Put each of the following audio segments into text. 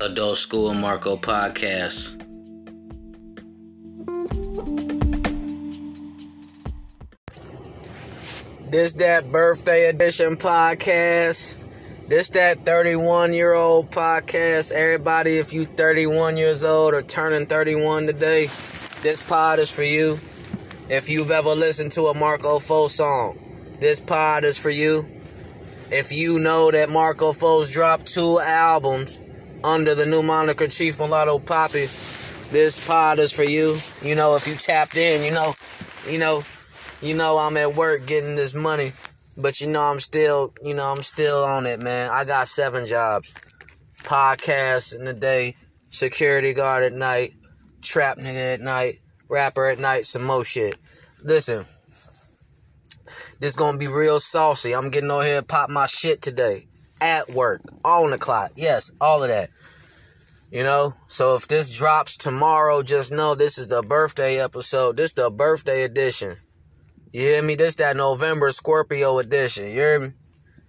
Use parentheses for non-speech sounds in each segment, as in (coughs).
Adult School Marco podcast. This that birthday edition podcast. This that 31 year old podcast. Everybody, if you 31 years old or turning 31 today, this pod is for you. If you've ever listened to a Marco Fo song, this pod is for you. If you know that Marco Fo's dropped two albums under the new moniker Chief Mulatto Poppy, this pod is for you. You know, if you tapped in, you know, you know, you know I'm at work getting this money, but you know I'm still, you know, I'm still on it, man. I got seven jobs. Podcast in the day, security guard at night, trap nigga at night, rapper at night, some more shit. Listen, this gonna be real saucy. I'm getting on here pop my shit today. At work, on the clock. Yes, all of that. You know, so if this drops tomorrow, just know this is the birthday episode. This the birthday edition. You hear me? This that November Scorpio edition. You hear me?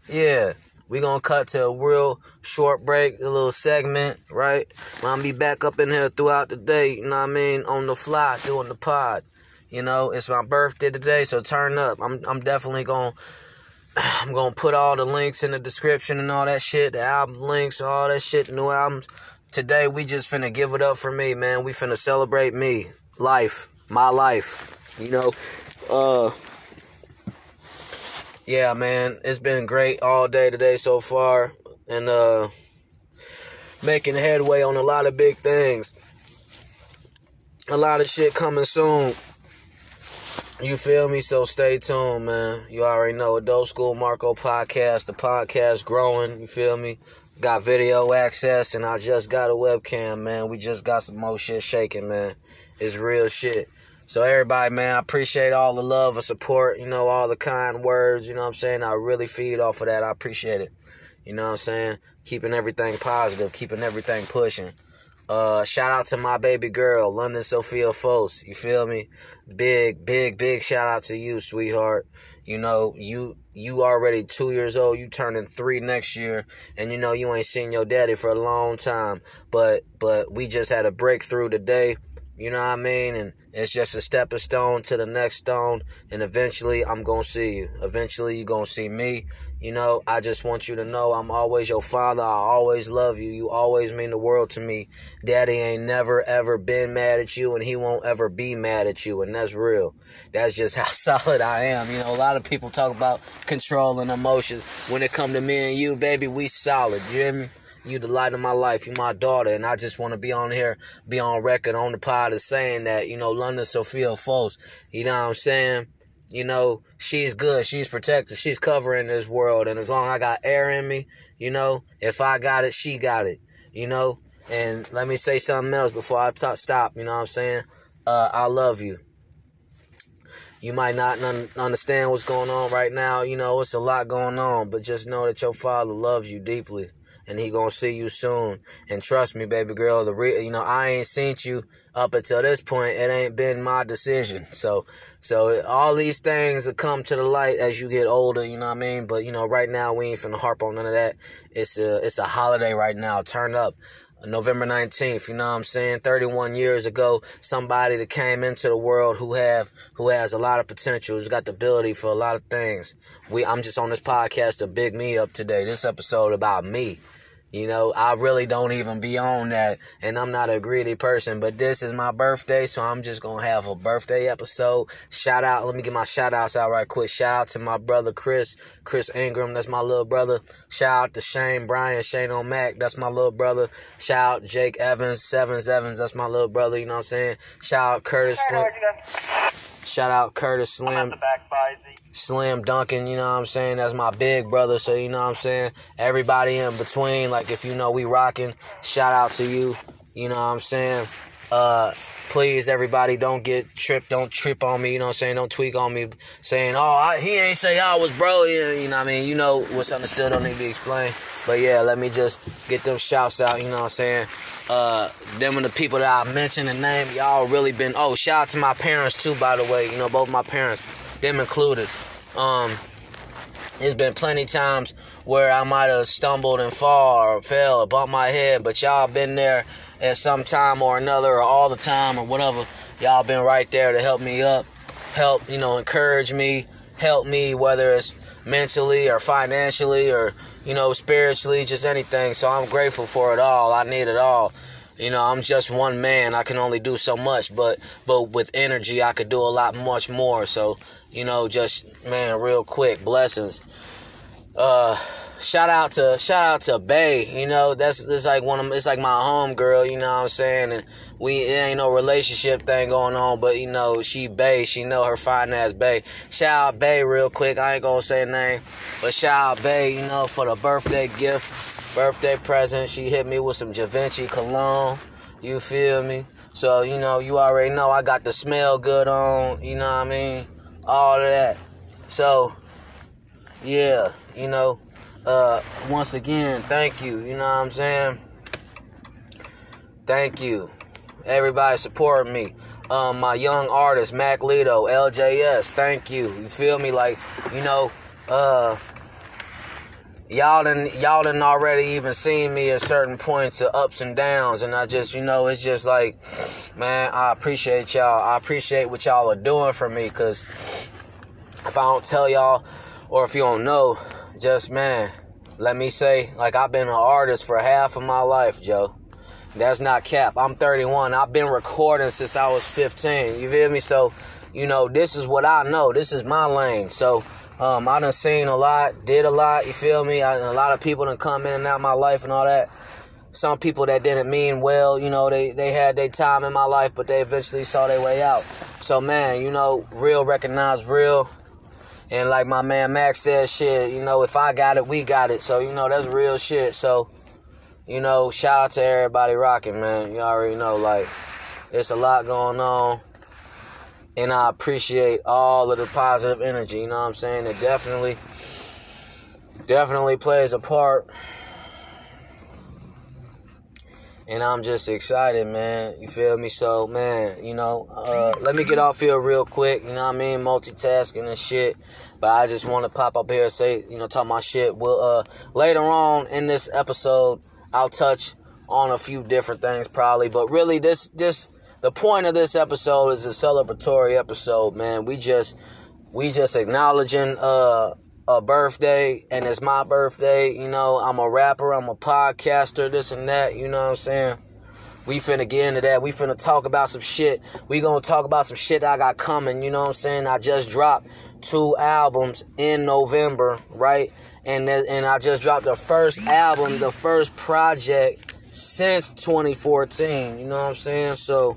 Yeah. We gonna cut to a real short break, a little segment, right? I'm be back up in here throughout the day, you know what I mean? On the fly, doing the pod. You know, it's my birthday today, so turn up. I'm I'm definitely gonna (sighs) I'm gonna put all the links in the description and all that shit, the album links, all that shit, new albums. Today we just finna give it up for me, man. We finna celebrate me, life, my life. You know, uh yeah, man, it's been great all day today so far, and uh making headway on a lot of big things. A lot of shit coming soon. You feel me? So stay tuned, man. You already know Adult School Marco podcast. The podcast growing. You feel me? Got video access, and I just got a webcam, man. We just got some more shit shaking, man. It's real shit. So everybody, man, I appreciate all the love and support, you know, all the kind words, you know what I'm saying? I really feed off of that. I appreciate it. You know what I'm saying? Keeping everything positive, keeping everything pushing. Uh, shout out to my baby girl, London Sophia Fos. You feel me? Big, big, big shout out to you, sweetheart. You know, you you already two years old. You turning three next year, and you know you ain't seen your daddy for a long time. But but we just had a breakthrough today. You know what I mean? And it's just a stepping stone to the next stone. And eventually, I'm gonna see you. Eventually, you gonna see me. You know, I just want you to know I'm always your father. I always love you. You always mean the world to me. Daddy ain't never ever been mad at you and he won't ever be mad at you. And that's real. That's just (laughs) how solid I am. You know, a lot of people talk about controlling emotions. When it come to me and you, baby, we solid. You hear me? You the light of my life. You my daughter. And I just want to be on here, be on record on the pod as saying that, you know, London Sophia Fos. You know what I'm saying? You know, she's good, she's protected, she's covering this world. And as long as I got air in me, you know, if I got it, she got it, you know. And let me say something else before I talk, stop, you know what I'm saying? Uh, I love you. You might not understand what's going on right now, you know, it's a lot going on, but just know that your father loves you deeply and he gonna see you soon. And trust me, baby girl, the real, you know, I ain't seen you up until this point. It ain't been my decision. So, so all these things will come to the light as you get older. You know what I mean? But you know, right now we ain't finna harp on none of that. It's a, it's a holiday right now. Turn up. November 19th, you know what I'm saying? 31 years ago, somebody that came into the world who have who has a lot of potential, who's got the ability for a lot of things. We I'm just on this podcast to big me up today. This episode about me. You know, I really don't even be on that, and I'm not a greedy person, but this is my birthday, so I'm just gonna have a birthday episode. Shout out, let me get my shout outs out right quick. Shout out to my brother Chris, Chris Ingram, that's my little brother. Shout out to Shane Bryan, Shane O'Mac, that's my little brother. Shout out Jake Evans, Sevens Evans, that's my little brother, you know what I'm saying? Shout out Curtis Slim. Shout out Curtis Slim. Slim Duncan, you know what I'm saying? That's my big brother, so you know what I'm saying? Everybody in between, like if you know we rocking, shout out to you. You know what I'm saying? Uh please everybody don't get tripped, don't trip on me, you know what I'm saying? Don't tweak on me saying, Oh, I, he ain't say I was bro, you know what I mean? You know what's understood, don't need to be explained. But yeah, let me just get them shouts out, you know what I'm saying? Uh them are the people that I mentioned the name, y'all really been oh, shout out to my parents too, by the way, you know, both my parents them included. Um, it's been plenty times where I might have stumbled and fall or fell or bumped my head, but y'all been there at some time or another or all the time or whatever. Y'all been right there to help me up, help, you know, encourage me, help me, whether it's mentally or financially or, you know, spiritually, just anything. So I'm grateful for it all. I need it all. You know, I'm just one man. I can only do so much, but but with energy, I could do a lot much more. So, you know, just man, real quick, blessings. Uh, shout out to shout out to Bay. You know, that's that's like one of it's like my home girl. You know what I'm saying? And we ain't no relationship thing going on, but you know she Bay. She know her fine ass Bay. Shout out Bay real quick. I ain't gonna say name, but shout out Bay. You know for the birthday gift, birthday present. She hit me with some Givenchy cologne. You feel me? So you know you already know I got the smell good on. You know what I mean? All of that. So yeah, you know. Uh, once again, thank you. You know what I'm saying? Thank you. Everybody supporting me. Um, my young artist, Mac Lito, LJS, thank you. You feel me? Like, you know, uh, y'all done, y'all done already even seen me at certain points of ups and downs. And I just, you know, it's just like, man, I appreciate y'all. I appreciate what y'all are doing for me. Cause if I don't tell y'all, or if you don't know, just man, let me say, like I've been an artist for half of my life, Joe. That's not cap. I'm 31. I've been recording since I was 15. You feel me? So, you know, this is what I know. This is my lane. So, um, I done seen a lot, did a lot. You feel me? I, a lot of people done come in and out my life and all that. Some people that didn't mean well, you know, they, they had their time in my life, but they eventually saw their way out. So, man, you know, real recognize real. And like my man Max said, shit, you know, if I got it, we got it. So, you know, that's real shit. So, you know, shout out to everybody rocking, man. You already know, like, it's a lot going on. And I appreciate all of the positive energy, you know what I'm saying? It definitely, definitely plays a part. And I'm just excited, man. You feel me? So, man, you know, uh, let me get off here real quick. You know what I mean? Multitasking and shit. But I just want to pop up here and say, you know, talk my shit. We'll, uh, later on in this episode, I'll touch on a few different things probably, but really this this the point of this episode is a celebratory episode, man. We just we just acknowledging uh a birthday and it's my birthday, you know. I'm a rapper, I'm a podcaster, this and that, you know what I'm saying? We finna get into that. We finna talk about some shit. We gonna talk about some shit I got coming, you know what I'm saying? I just dropped two albums in November, right? and and I just dropped the first album, the first project since 2014. You know what I'm saying? So,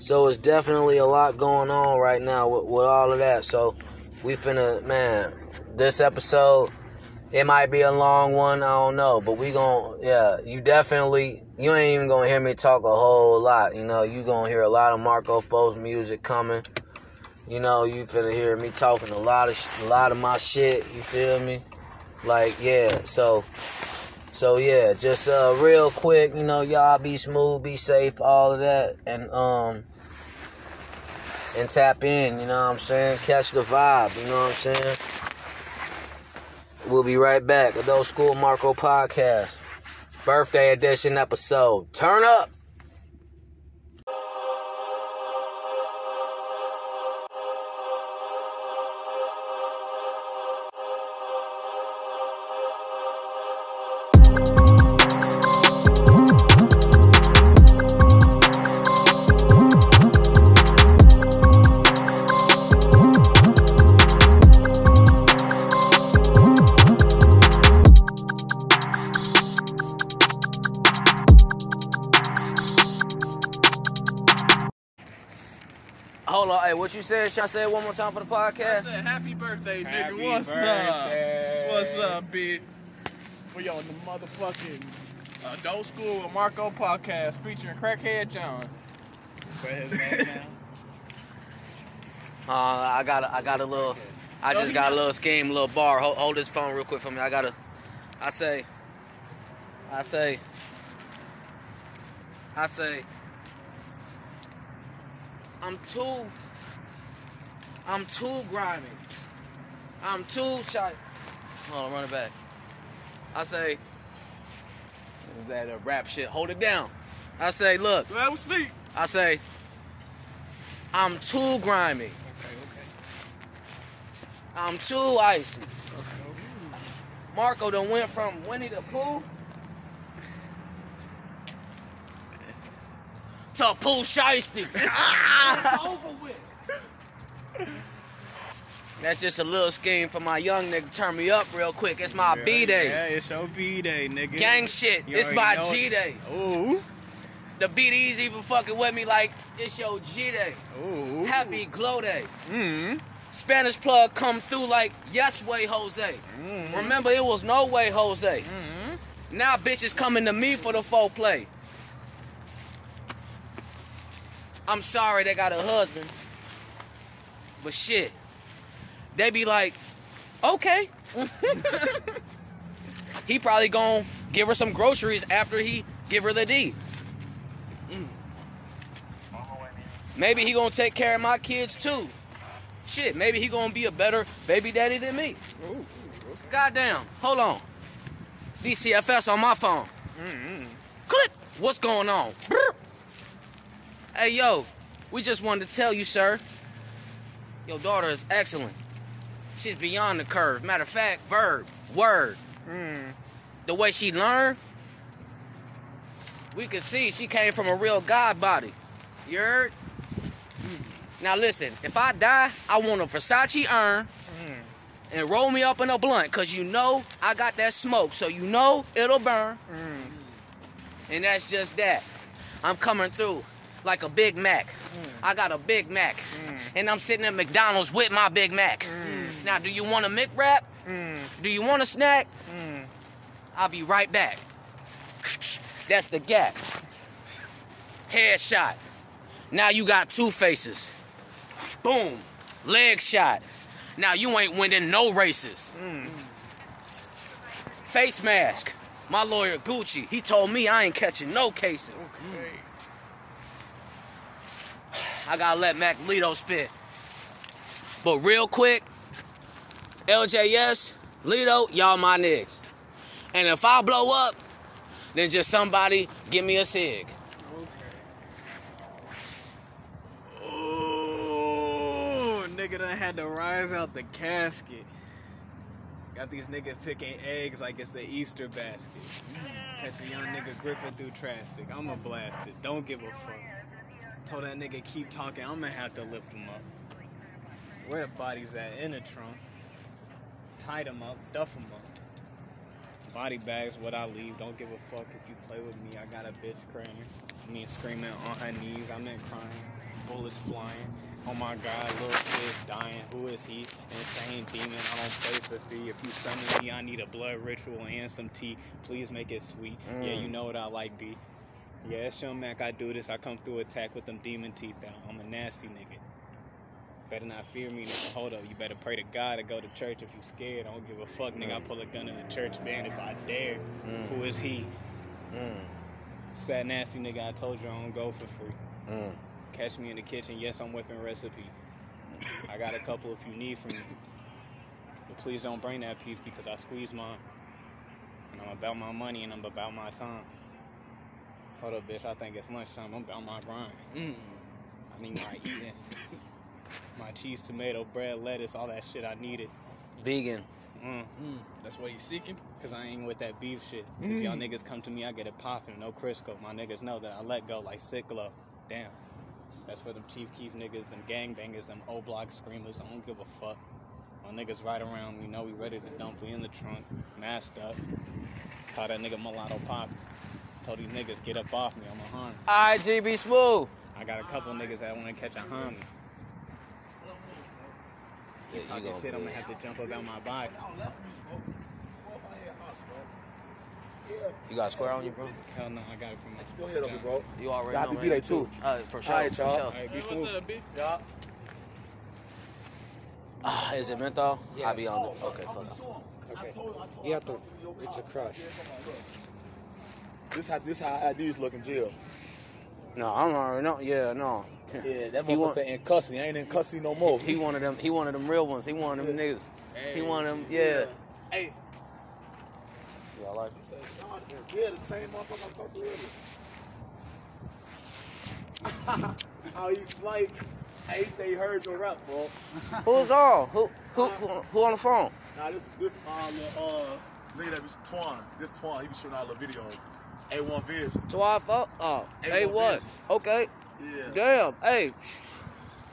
so it's definitely a lot going on right now with, with all of that. So, we finna man, this episode it might be a long one. I don't know, but we gon' yeah. You definitely you ain't even gonna hear me talk a whole lot. You know, you gonna hear a lot of Marco Fo's music coming. You know, you finna hear me talking a lot of a lot of my shit. You feel me? Like, yeah, so, so yeah, just, uh, real quick, you know, y'all be smooth, be safe, all of that, and, um, and tap in, you know what I'm saying? Catch the vibe, you know what I'm saying? We'll be right back. Adult School Marco Podcast. Birthday edition episode. Turn up! Should I say it one more time for the I podcast? said happy birthday, Happy nigga. What's birthday. up? What's up, bitch? We on the motherfucking Adult School with Marco podcast featuring Crackhead John. Say his name now. (laughs) Uh, I got a, I got a little, I just got a little scheme, a little bar. Hold, hold this phone real quick for me. I gotta, I say, I say, I say, I'm too, I'm too grimy. I'm too shy. Hold on, run it back. I say, is that a rap shit? Hold it down. I say, look, Let him speak. I say, I'm too grimy. Okay, okay. I'm too icy. Marco done went from Winnie the Pooh to Pooh Shiesty. (laughs) over with. That's just a little scheme for my young nigga. Turn me up real quick. It's my B day. Yeah, it's your B day, nigga. Gang shit. You It's my G day. Ooh. The BD's even fucking with me like it's your G day. Ooh. Happy glow day. Mm. Spanish plug come through like yes way Jose. Mm. Remember it was no way Jose. Mm. Now bitches coming to me for the full play. I'm sorry they got a husband. But shit. They be like, okay. (laughs) he probably gonna give her some groceries after he give her the D. Mm. Maybe he gonna take care of my kids too. Shit, maybe he gonna be a better baby daddy than me. Ooh. Goddamn, hold on. DCFS on my phone. Mm. Click. What's going on? Hey yo, we just wanted to tell you, sir. Your daughter is excellent. She's beyond the curve. Matter of fact, verb, word. Mm. The way she learned, we could see she came from a real God body. You heard? Now listen, if I die, I want a Versace urn Mm. and roll me up in a blunt, cause you know I got that smoke, so you know it'll burn. Mm. And that's just that. I'm coming through like a Big Mac. I got a Big Mac. Mm. And I'm sitting at McDonald's with my Big Mac. Mm. Now, do you want a McWrap? Mm. Do you want a snack? I'll be right back. (laughs) That's the gap. Headshot. Now you got two faces. Boom. Leg shot. Now you ain't winning no races. Face mask. My lawyer Gucci, he told me I ain't catching no cases. I gotta let Mac Lito spit. But real quick, LJS, Lito, y'all my niggas. And if I blow up, then just somebody give me a. Oh, nigga done had to rise out the casket. Got these niggas picking eggs like it's the Easter basket. Catch a young nigga gripping through traffic. I'ma blast it. Don't give a fuck. Told that nigga keep talking. I'ma have to lift him up. Where the bodies at? In the trunk. Tied him up. Duff him up. Body bags, what I leave. Don't give a fuck if you play with me. I got a bitch crying. I mean, screaming on her knees. I meant crying. Bullets flying. Oh my god, little kid dying. Who is he? Insane demon. I don't play for free. If you summon me, I need a blood ritual and some tea. Please make it sweet. Yeah, you mm. know what I like, B. Yeah, it's Sean Mac. I do this. I come through attack with them demon teeth out. I'm a nasty nigga. Better not fear me, nigga. Hold up. You better pray to God or go to church if you scared. I don't give a fuck, nigga. I pull a gun in the church band if I dare. Mm. Who is he? Mm, Sad nasty nigga. I told you I don't go for free. mm. Catch me in the kitchen. Yes, I'm whipping recipe. I got a couple if you need from me. But please don't bring that piece because I squeeze mine. And I'm about my money and I'm about my time. Hold up, bitch. I think it's lunchtime. I'm on my grind. Mm. I need my (laughs) eating. My cheese, tomato, bread, lettuce, all that shit I needed. Vegan. Mm. That's what he's seeking. Cause I ain't with that beef shit. If y'all niggas come to me, I get it popping. No Crisco. My niggas know that I let go like Ciclo. Damn. That's for them Chief Keef niggas, them gangbangers, them O block screamers. I don't give a fuck. My niggas right around me know we ready to dump. We in the trunk, masked up. Call that nigga mulatto pop. Told these niggas get up off me. I'm a harm. IGB Smooth. I got a couple niggas that wanna catch a homie. Yeah, Talk you this shit, I'm gonna gonna have to jump up out my body. You got a square on you, bro? Hell no, I got it from my. Go ahead, up, bro. You already Got know, to man. be there too. Uh, for sure. All right, for y'all. sure. Alright, be Hey, what's smooth. up, B? Yeah. Ah, is it menthol? I'll be on it. Okay, fuck off. Okay. You have to. It's a crush. This how this how I IDs look in jail. No, I'm already know. Yeah, no. Yeah, that He motherfucker in custody. I ain't in custody no more. He wanted them. He wanted them real ones. He wanted them niggas. He wanted them. Yeah. Hey, Yeah, I like say yeah, the same motherfucker I talked to earlier. (laughs) How he's like, hey, he say he heard your rap, bro. Who's on? Who who (laughs) who, on the phone? Nah, this this uh little, uh nigga that be Twan, this Twan, he be shooting out little video. A1 Vision. Twelve phone? Oh, Hey, hey, what what? business? Okay, Yeah. damn. Hey,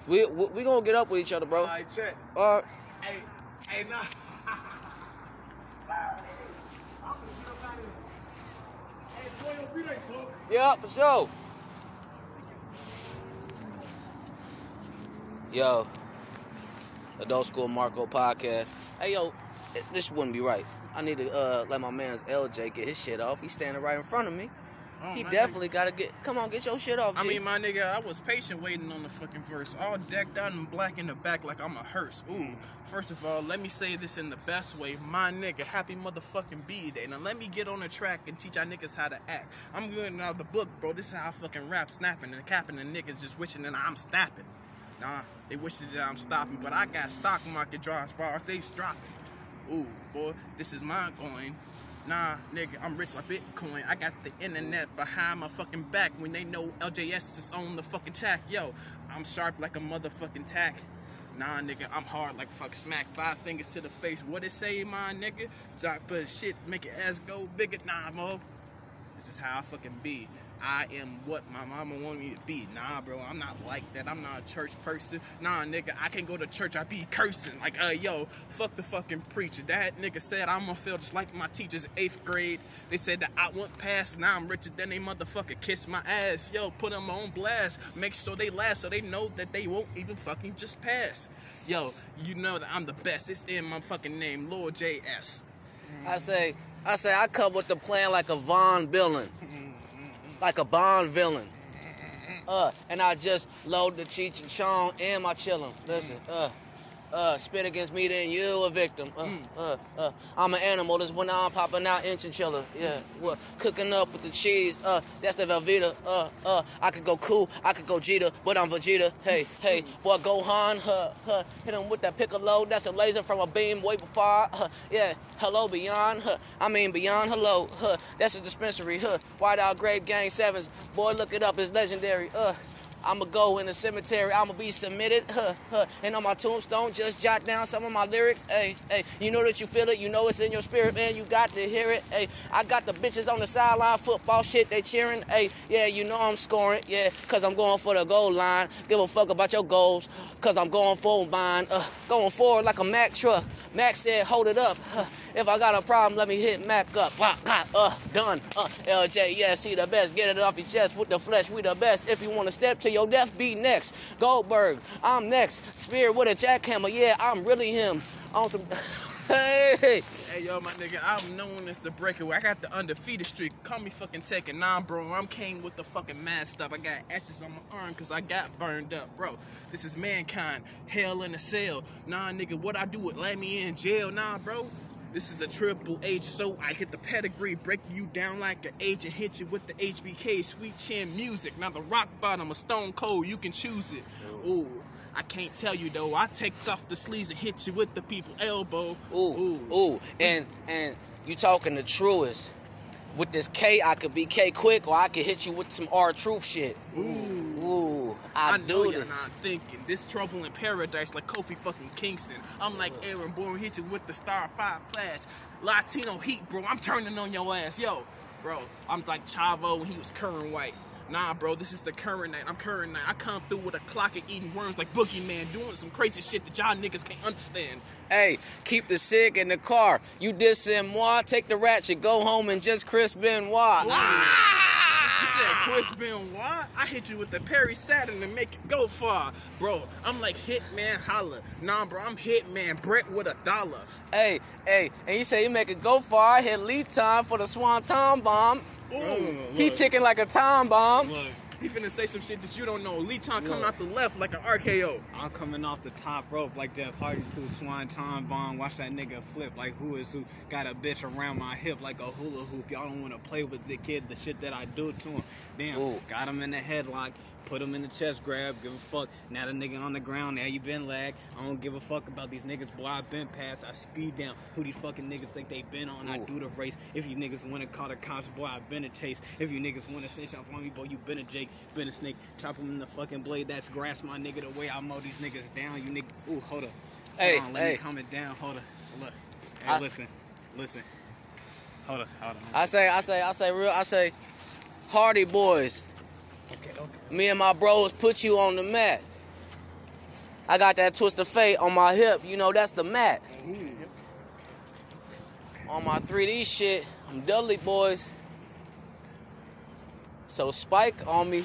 we, we we gonna get up with each other, bro. Alright, check. All right. Hey, hey, nah. (laughs) Yeah, for sure. Yo, Adult School Marco podcast. Hey, yo, this wouldn't be right. I need to uh, let my man's LJ get his shit off. He's standing right in front of me. Oh, he definitely gotta get. Come on, get your shit off. I G. mean, my nigga, I was patient waiting on the fucking verse. All decked out in black in the back like I'm a hearse. Ooh, first of all, let me say this in the best way. My nigga, happy motherfucking B day. Now let me get on the track and teach y'all niggas how to act. I'm getting out of the book, bro. This is how I fucking rap, snapping and capping, and niggas just wishing that I'm snapping. Nah, they wish that I'm stopping, but I got stock market draws bars, they's dropping. Ooh, boy, this is my coin. Nah, nigga, I'm rich like Bitcoin. I got the internet behind my fucking back when they know LJS is on the fucking track. Yo, I'm sharp like a motherfucking tack. Nah, nigga, I'm hard like fuck smack. Five fingers to the face. What it say, my nigga? Drop but shit, make your ass go bigger. Nah, mo. This is how I fucking be. I am what my mama wanted me to be. Nah, bro, I'm not like that. I'm not a church person. Nah, nigga, I can't go to church. I be cursing. Like, uh, yo, fuck the fucking preacher. That nigga said I'm gonna fail just like my teachers eighth grade. They said that I won't pass. Now I'm richer than they motherfucker kiss my ass. Yo, put them on blast. Make sure they last so they know that they won't even fucking just pass. Yo, you know that I'm the best. It's in my fucking name, Lord JS. I say, I say, I come with the plan like a Von villain, like a Bond villain. Uh, and I just load the Cheech and Chong and my chillin'. Listen, uh, uh, spit against me, then you a victim. Uh, uh, uh, I'm an animal. This when I'm popping out in chinchilla. Yeah, well, cooking up with the cheese. Uh, that's the Velveeta. Uh, uh, I could go cool, I could go Jita, but I'm Vegeta. Hey, hey, (laughs) boy, Gohan. Huh, huh, hit him with that piccolo. That's a laser from a beam way before. Yeah, hello beyond. Huh, I mean beyond. Hello. Huh, that's a dispensary. Huh, White Out Grave Gang Sevens. Boy, look it up. It's legendary. Uh. I'ma go in the cemetery, I'ma be submitted, huh, huh. And on my tombstone, just jot down some of my lyrics. Hey, hey, you know that you feel it, you know it's in your spirit, man. You got to hear it. Hey, I got the bitches on the sideline, football shit, they cheering. Hey, yeah, you know I'm scoring, yeah, cause I'm going for the goal line. Give a fuck about your goals, cause I'm going for mine. Uh, going forward like a Mack truck. Mac said, hold it up. Huh. If I got a problem, let me hit Mac up. Uh, done. Uh, LJ, yes, he the best. Get it off your chest with the flesh. We the best. If you want to step to your death, be next. Goldberg, I'm next. Spear with a jackhammer. Yeah, I'm really him. On some. (laughs) hey. Hey yo, my nigga, I'm known as the breakaway. I got the undefeated streak. Call me fucking taking nah, bro. I'm came with the fucking masked up. I got ashes on my arm because I got burned up, bro. This is mankind. Hell in a cell. Nah, nigga, what I do would land me in jail. Nah, bro. This is a triple H, so I hit the pedigree, break you down like an H and hit you with the HBK sweet chin music. Now the rock bottom, a stone cold, you can choose it. Ooh, I can't tell you though. I take off the sleeves and hit you with the people elbow. Ooh, ooh, and and you talking the truest. With this K, I could be K quick, or I could hit you with some R truth shit. Ooh. Ooh, I, I, do know you're not thinking. This trouble in paradise like Kofi fucking Kingston. I'm like Aaron Bourne, hit you with the Star 5 flash. Latino heat, bro. I'm turning on your ass. Yo, bro, I'm like Chavo when he was Kerwin White. Nah, bro, this is the current night. I'm current night. I come through with a clock and eating worms like Boogeyman, doing some crazy shit that y'all niggas can't understand. Hey, keep the cig in the car. You dissing moi, take the ratchet, go home and just Chris Benoit. You said Chris Benoit? I hit you with the Perry Saturn to make it go far. Bro, I'm like Hitman Holla. Nah, bro, I'm Hitman Bret with a dollar. Hey, hey, and you say you make it go far. I hit lead time for the Swanton bomb. Ooh. He ticking like a time bomb. Look, He finna say some shit that you don't know. Lee Tom coming off the left like an RKO. I'm coming off the top rope like Jeff Hardy to Swan Swanton bomb. Watch that nigga flip like who is who. Got a bitch around my hip like a hula hoop. Y'all don't wanna play with the kid, the shit that I do to him. Damn, Ooh. got him in the headlock. Put him in the chest grab, give a fuck. Now the nigga on the ground, now you been lag. I don't give a fuck about these niggas, boy. I been past, I speed down. Who these fucking niggas think they been on? I do the race. If you niggas wanna call the cops, boy, I been a chase. If you niggas wanna snitch up on me, boy, you been a Jake, been a snake. Chop him in the fucking blade, that's grass, my nigga. The way I mow these niggas down, you nigga. Ooh, hold up. Hey, Hold on, let hey. me calm it down. Hold up. Look. Hey, I- listen. Listen. Hold up. Hold on. I say, I say, I say, real, I say, Hardy boys. Me and my bros put you on the mat. I got that twist of fate on my hip. You know that's the mat. On my 3D shit, I'm Dudley boys. So spike on me.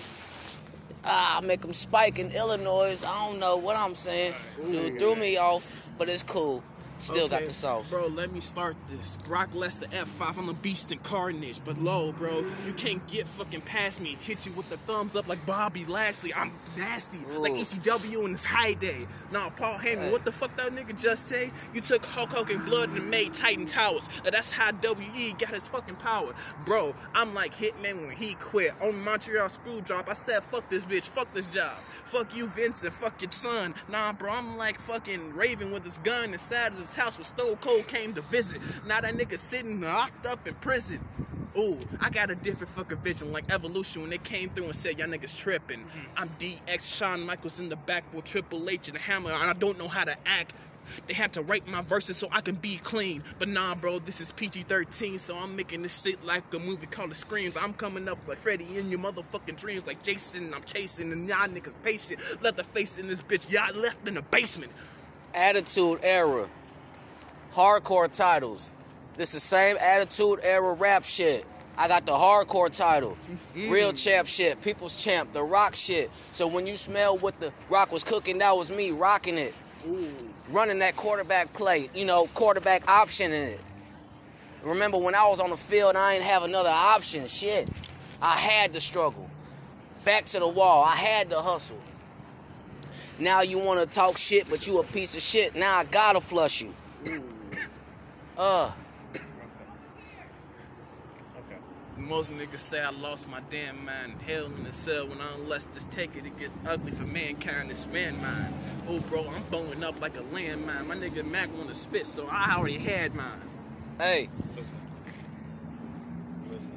Ah, I make them spike in Illinois. I don't know what I'm saying. Dude threw me off, but it's cool. Still got the sauce. Bro, let me start this. Brock Lesnar F5, I'm a beast in carnage. But low, bro, you can't get fucking past me. Hit you with the thumbs up like Bobby Lashley. I'm nasty, like ECW in his high day. Nah, Paul Heyman, Hey. what the fuck that nigga just say? You took Hulk Hogan blood and made Titan Towers. Now, that's how WE got his fucking power. Bro, I'm like Hitman when he quit. On Montreal screw drop, I said, fuck this bitch, fuck this job. Fuck you, Vincent, fuck your son. Nah, bro, I'm like fucking Raven with his gun inside of his house when Stone Cold came to visit. Now that nigga sitting locked up in prison. Ooh, I got a different fucking vision, like Evolution when they came through and said, y'all niggas tripping. Mm-hmm. I'm DX, Shawn Michaels in the back with Triple H and Hammer, and I don't know how to act. They had to write my verses so I can be clean. But nah, bro, this is PG 13, so I'm making this shit like a movie called The Screams. I'm coming up like Freddy in your motherfucking dreams, like Jason. I'm chasing, and y'all niggas patient. Let the face in this bitch, y'all left in the basement. Attitude Era. Hardcore titles. This the same Attitude Era rap shit. I got the hardcore title. Mm-hmm. Real champ shit. People's champ. The rock shit. So when you smell what the rock was cooking, that was me rocking it. Running that quarterback play. You know, quarterback option in it. Remember when I was on the field, I ain't have another option. Shit. I had to struggle. Back to the wall. I had to hustle. Now you want to talk shit, but you a piece of shit. Now I gotta flush you. (coughs) Uh, Okay. Most niggas say I lost my damn mind. Hell in the cell when I unless this take it, it gets ugly for mankind. It's man mine. Oh, bro, I'm blowing up like a landmine. My nigga Mac wanna spit, so I already had mine. hey, Listen. Listen.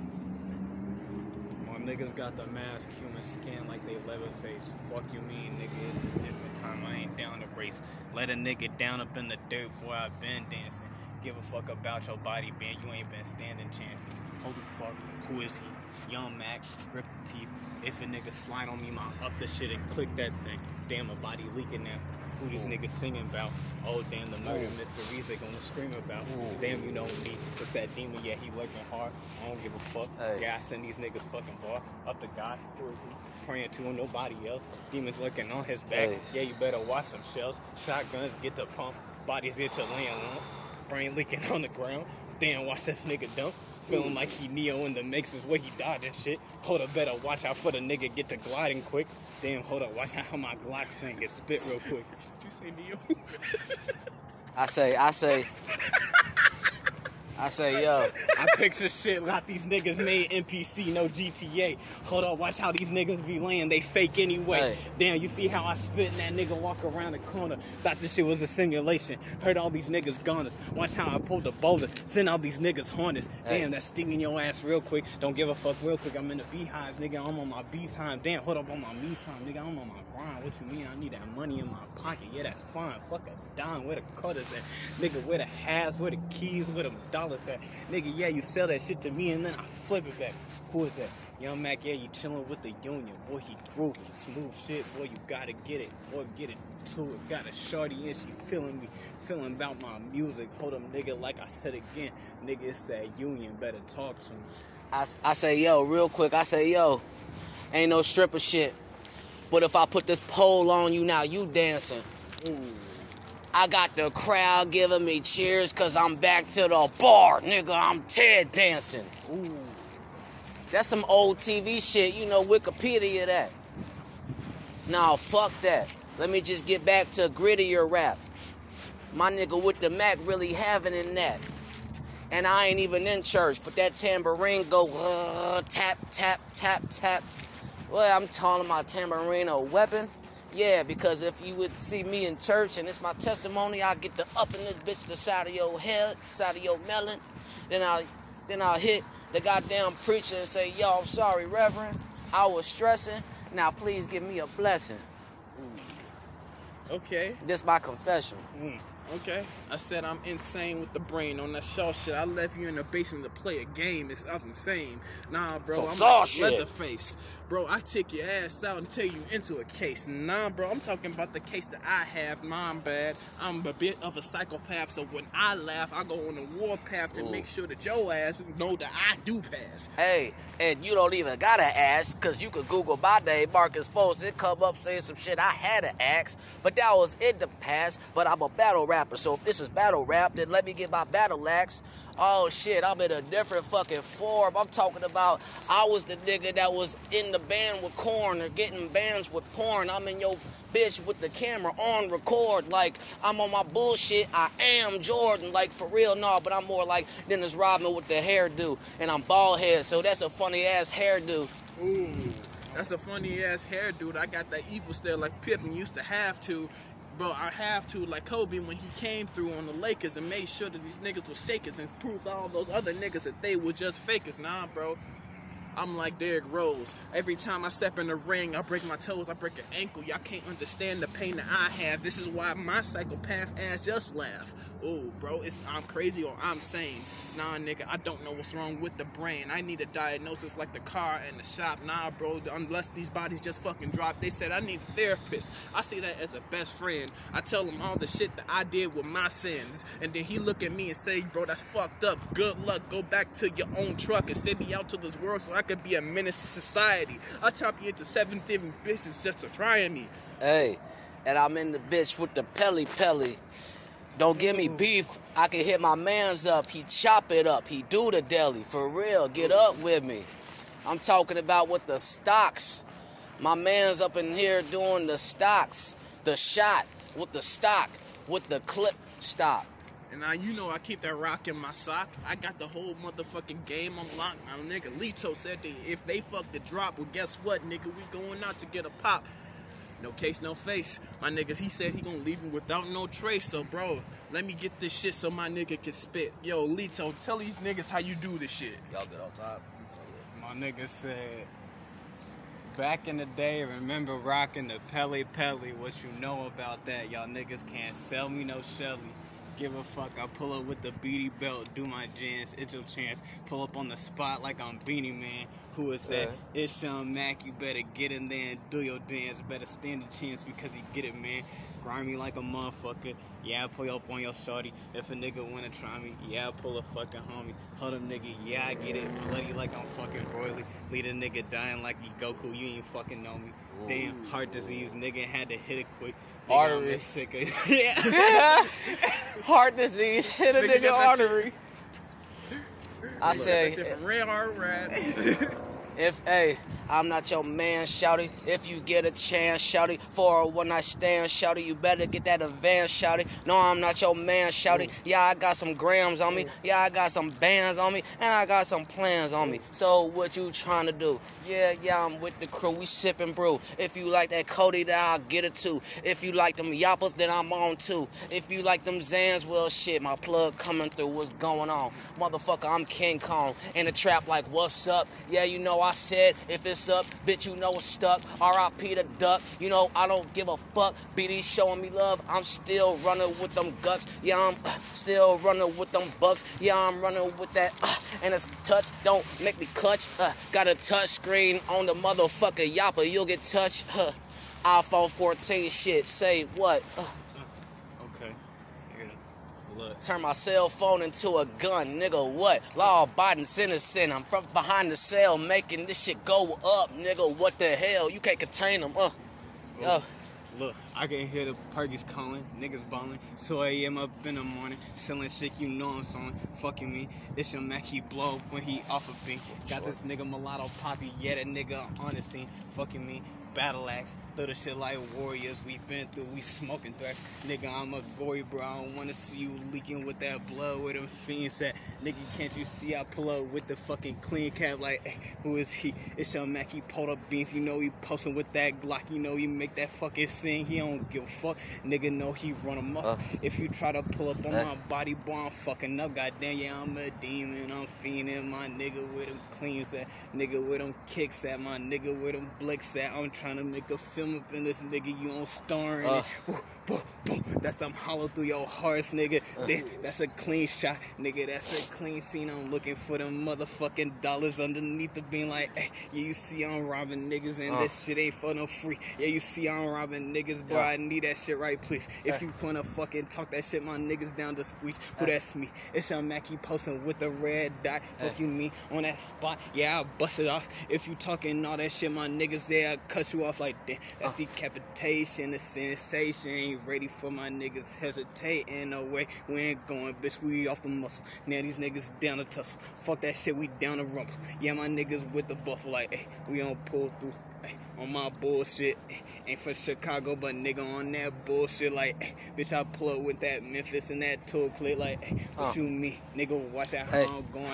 More niggas got the mask, human skin like they Leatherface. Fuck you mean, nigga, it's a different time. I ain't down to race. Let a nigga down up in the dirt, boy, I've been dancing. Give a fuck about your body, man. You ain't been standing chances. Holy fuck, who is he? Young Max, grip the teeth. If a nigga slide on me, my up the shit and click that thing. Damn, my body leaking now. Who these niggas singing about? Oh, damn, the murder mysteries they gonna scream about. Damn, you know me. It's that demon, yeah, he working hard. I don't give a fuck. Hey. Yeah, I send these niggas fucking bar up to God. Who is he? Praying to him, nobody else. Demons lurking on his back. Hey. Yeah, you better watch some shells. Shotguns get the pump. Bodies get to on. Brain leaking on the ground. Damn, watch this nigga dump. Feeling like he Neo in the mixes where he dodging shit. Hold up, better watch out for the nigga get to gliding quick. Damn, hold up, watch out how my Glock sing get spit real quick. (laughs) Did you say Neo? I say, I say, (laughs) I say, yo, I picture shit like these niggas made NPC, no GTA. Hold up, watch how these niggas be laying, they fake anyway. Hey. Damn, you see how I spit and that nigga walk around the corner. Thought this shit was a simulation. Heard all these niggas goners. Watch how I pulled the boulder, send all these niggas harness. Hey. Damn, that's stinging your ass real quick. Don't give a fuck real quick. I'm in the beehives, nigga. I'm on my B time. Damn, hold up on my me time, nigga. I'm on my grind. What you mean? I need that money in my pocket. Yeah, that's fine. Fuck a dime. Where the cutters at? Nigga, where the halves? Where the keys? Where the dollars at? Nigga, yeah, you sell that shit to me and then I flip it back. Who is that? Young Mac, yeah, you chillin' with the union. Boy, he grooving. Smooth shit. Boy, you gotta get it. Boy, get it to it. Got a shorty and she feeling me. Feeling about my music. Hold up, nigga, like I said again. Nigga, it's that union. Better talk to me. I, I say, yo, real quick, I say, yo, ain't no stripper shit. But if I put this pole on you now, you dancing. I got the crowd giving me cheers cause I'm back to the bar, nigga. I'm Ted dancing. Ooh. That's some old TV shit, you know, Wikipedia that. Nah, fuck that. Let me just get back to grittier rap. My nigga with the Mac really having in that. And I ain't even in church, but that tambourine go uh, tap, tap, tap, tap. Well, I'm calling my tambourine a weapon. Yeah, because if you would see me in church and it's my testimony, I get the up in this bitch the side of your head, side of your melon. Then I then I'll hit the goddamn preacher and say, Yo, I'm sorry, Reverend. I was stressing. Now please give me a blessing. Mm. Okay. This my confession. Mm. Okay. I said I'm insane with the brain on that Shaw shit. I left you in the basement to play a game. It's up insane. Nah, bro. I'm Saw like shit. Leatherface. Bro, I take your ass out and take you into a case. Nah, bro. I'm talking about the case that I have. Nah, I'm bad. I'm a bit of a psychopath. So when I laugh, I go on a warpath to Ooh. make sure that your ass know that I do pass. Hey, and you don't even gotta ask, cause you could Google my name, Marcus Foles. It come up saying some shit I had to ask, but that was in the past. But I'm a battle rapper, so if this is battle rap, then let me get my battle axe. Oh shit, I'm in a different fucking form. I'm talking about I was the nigga that was in the band with Korn or getting bands with porn. I'm in your bitch with the camera on record. Like I'm on my bullshit. I am Jordan, like for real, no, but I'm more like Dennis Rodman with the hairdo. And I'm bald head, so that's a funny ass hairdo. Ooh, that's a funny ass hair, dude. I got that evil stare like Pippen used to have to. Bro, I have to like Kobe when he came through on the Lakers and made sure that these niggas were shakers and proved all those other niggas that they were just fakers. Nah, bro. I'm like Derrick Rose. Every time I step in the ring, I break my toes, I break an ankle. Y'all can't understand the pain that I have. This is why my psychopath ass just laugh. Oh, bro, it's I'm crazy or I'm sane. Nah, nigga, I don't know what's wrong with the brain. I need a diagnosis like the car and the shop. Nah, bro, unless these bodies just fucking drop. They said I need a therapist. I see that as a best friend. I tell him all the shit that I did with my sins. And then he look at me and say, bro, that's fucked up. Good luck. Go back to your own truck and send me out to this world so I could be a menace to society. I'll chop you into seven different bitches just to try me. Hey, and I'm in the bitch with the pelly pelly. Don't give me beef. I can hit my man's up. He chop it up. He do the deli. For real. Get up with me. I'm talking about with the stocks. My man's up in here doing the stocks. The shot with the stock. With the clip stop. And now you know I keep that rock in my sock. I got the whole motherfucking game on lock. My nigga Lito said that if they fuck the drop, well guess what, nigga? We going out to get a pop. No case, no face. My niggas, he said he gonna leave me without no trace. So bro, let me get this shit so my nigga can spit. Yo, Lito, tell these niggas how you do this shit. Y'all good on top? My nigga said, back in the day, remember rocking the Pelly Pelly. What you know about that? Y'all niggas can't sell me no Shelly. Give a fuck, I pull up with the beady belt, do my jams, it's your chance. Pull up on the spot like I'm Beenie Man. Who is that? Yeah. It's Sean Mack, you better get in there and do your dance. Better stand a chance because he get it, man. Grimy like a motherfucker. Yeah, I pull up on your shorty. If a nigga wanna try me, yeah, I pull a fucking homie. Hold up, nigga, yeah, I get it. Bloody like I'm fucking Broly. Lead a nigga dying like he Goku, you ain't fucking know me. Damn, heart disease, nigga had to hit it quick. Artery. just sick of (laughs) yeah. Heart disease. (laughs) Hit a Nigga nigga got that shit. artery. I say, That shit from Red Hard Rad. If hey, I'm not your man, shouty. If you get a chance, shouty, for a one night stand, shouty, you better get that advance, shouty. No, I'm not your man, shouty. Mm. Yeah, I got some grams on me. Mm. Yeah, I got some bands on me, and I got some plans on me. Mm. So what you trying to do? Yeah, yeah, I'm with the crew. We sipping brew. If you like that Cody, then I'll get it too. If you like them yappers, then I'm on too. If you like them Xans, well shit, my plug coming through. What's going on, motherfucker? I'm King Kong in the trap. Like what's up? Yeah, you know I said if it's up, bitch, you know it's stuck. R.I.P. the duck. You know I don't give a fuck. BD showing me love. I'm still running with them guts. Yeah, I'm uh, still running with them bucks. Yeah, I'm running with that. Uh, and it's touch. Don't make me clutch. Uh, got a touch screen on the motherfucker yapper. You'll get touched. IPhone 14 shit. Say what? Uh. Turn my cell phone into a gun, nigga. What? Law abiding citizen. I'm from behind the cell making this shit go up, nigga. What the hell? You can't contain them. Uh, yo. Look, I can hear the perkies calling, niggas ballin'. So I am up in the morning, selling shit, you know I'm selling. Fucking me, it's your Mac, he blow when he off a beat. Got this nigga mulatto poppy, yeah, that nigga on the scene. Fucking me, battle axe. Throw the shit like warriors we been through. We smoking threats. Nigga, I'm a gory bro. I don't wanna see you leaking with that blood where them fiends at. Nigga, can't you see I pull up with the fucking clean cap like, hey, who is he? It's your Mac. He pulled up beans. You know he posting with that Glock. You know he make that fucking sing. He don't give a fuck. Nigga know he run him up. Uh. if you try to pull up on Uh. my body, boy, I'm fucking up. Goddamn, yeah, I'm a demon. I'm fiending. My nigga with them cleans at. Nigga with them kicks at. My nigga with them blicks at. I'm trying to make a film up in this nigga. You on starring Uh. Woo, woo, woo. That's some hollow through your hearts, nigga. Uh. That- That's a clean shot, nigga. That's a clean scene. I'm looking for them motherfucking dollars underneath the beam. Like, hey, yeah, you see I'm robbing niggas and Uh. this shit ain't for no free. Yeah, you see I'm robbing niggas, bro. Yeah. I need that shit right, please. If you wanna fucking talk that shit, my niggas down to squeeze. Who that's me? It's your Mackie posting with the red dot. Fuck you me on that spot. Yeah, I bust it off. If you talking all that shit, my niggas there, I cut you off like that. That's Uh. decapitation, the sensation. Ain't ready for my niggas hesitating. No way, we ain't going, bitch. We off the muscle. Now these niggas down to tussle. Fuck that shit, we down to rumble. Yeah, my niggas with the buffalo, like, hey, we on pull through. Ay, on my bullshit, ain't for Chicago, but nigga on that bullshit, like, bitch, I pull up with that Memphis and that tool clip, like, what Uh. you mean, nigga, watch out how Hey. I'm going.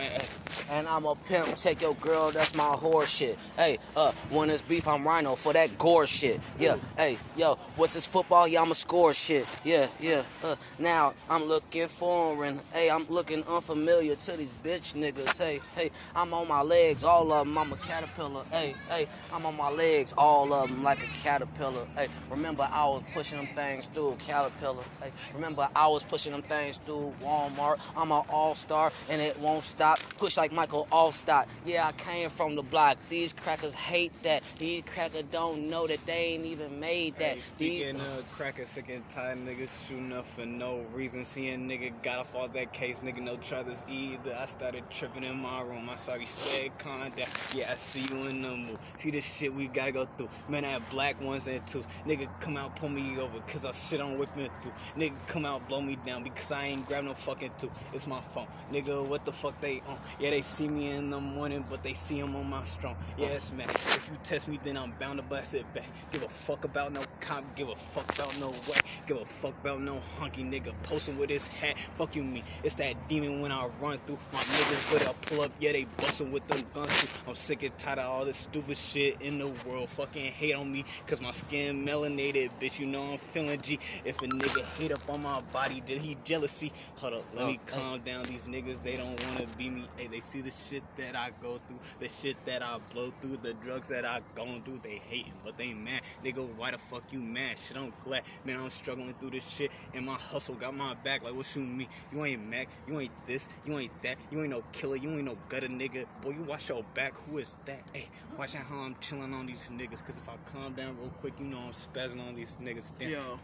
And I'm a pimp, take your girl, that's my whore shit. Hey, uh, when it's beef, I'm rhino for that gore shit. Yeah, hey, yo, what's this football? Yeah, I'ma score shit. Yeah, yeah, uh, now I'm looking foreign. Hey, I'm looking unfamiliar to these bitch niggas. Hey, hey, I'm on my legs, all of them, I'm a caterpillar. Hey, hey, I'm on my legs, all of them like a caterpillar. Hey, remember I was pushing them things through Caterpillar. Hey, remember I was pushing them things through Walmart. I'm an all-star and it won't stop. Push like Michael Alstott. Yeah, I came from the block. These crackers hate that. These crackers don't know that they ain't even made that. Hey, These, speaking of cracker, sick and tired niggas shooting up for no reason. Seeing nigga got off all that case, nigga no try this either. I started tripping in my room. I saw you said down. Yeah, I see you in the mood. See the shit we gotta go through. Man, I have black ones and twos. Nigga come out, pull me over, cause I shit on whipping through. Nigga come out, blow me down, because I ain't grab no fucking two. It's my phone. Nigga, what the fuck they on? Yeah, they see me in the morning, but they see him on my strong. It's man. If you test me, then I'm bound to blast it back. Give a fuck about no cop, give a fuck about no way. give a fuck about no hunky nigga posting with his hat. Fuck you me. It's that demon when I run through. My niggas but I pull up, yeah, they bustin' with them guns too. I'm sick and tired of all this stupid shit in the world. Fucking hate on me, cause my skin melanated, bitch. You know I'm feeling G. If a nigga hate up on my body, did he jealousy? Hold up, let Oh, me hey. calm oh. down. These niggas, they don't wanna be me. Hey, they see the shit that I go through, the shit that I blow through, the drugs that I gone through. They hating, but they mad. Nigga, why the fuck you mad? Shit, I'm glad. Man, I'm struggling through this shit, and my hustle got my back. Like, what you mean? You ain't Mac, you ain't this, you ain't that, you ain't no killer, you ain't no gutter nigga. Boy, you watch your back. Who is that? Hey, watch out how I'm chilling on these niggas, cause if I calm down real quick, you know I'm spazzing on these niggas. Damn. Yo,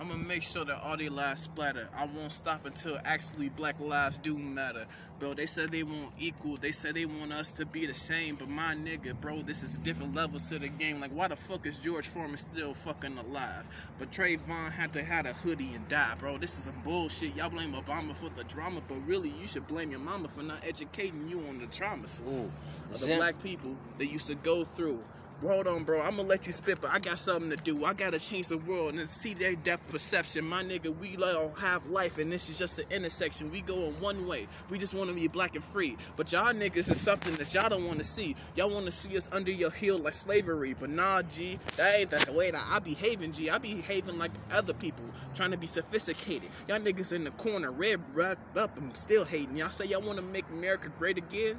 I'm gonna make sure that all their lives splatter. I won't stop until actually black lives do matter. Bro, they said they want equal. They said they want us to be the same. But my nigga, bro, this is different levels to the game. Like, why the fuck is George Foreman still fucking alive? But Trayvon had to have a hoodie and die, bro. This is some bullshit. Y'all blame Obama for the drama, but really, you should blame your mama for not educating you on the traumas ooh, of the Zim- black people that used to go through. Hold on, bro. I'm gonna let you spit, but I got something to do. I gotta change the world and see their depth perception. My nigga, we all have life, and this is just an intersection. We go in one way. We just want to be black and free. But y'all niggas is something that y'all don't want to see. Y'all want to see us under your heel like slavery. But nah, G, that ain't the way that I behaving, G. I behaving like other people, trying to be sophisticated. Y'all niggas in the corner, red wrapped up, and still hating. Y'all say y'all want to make America great again?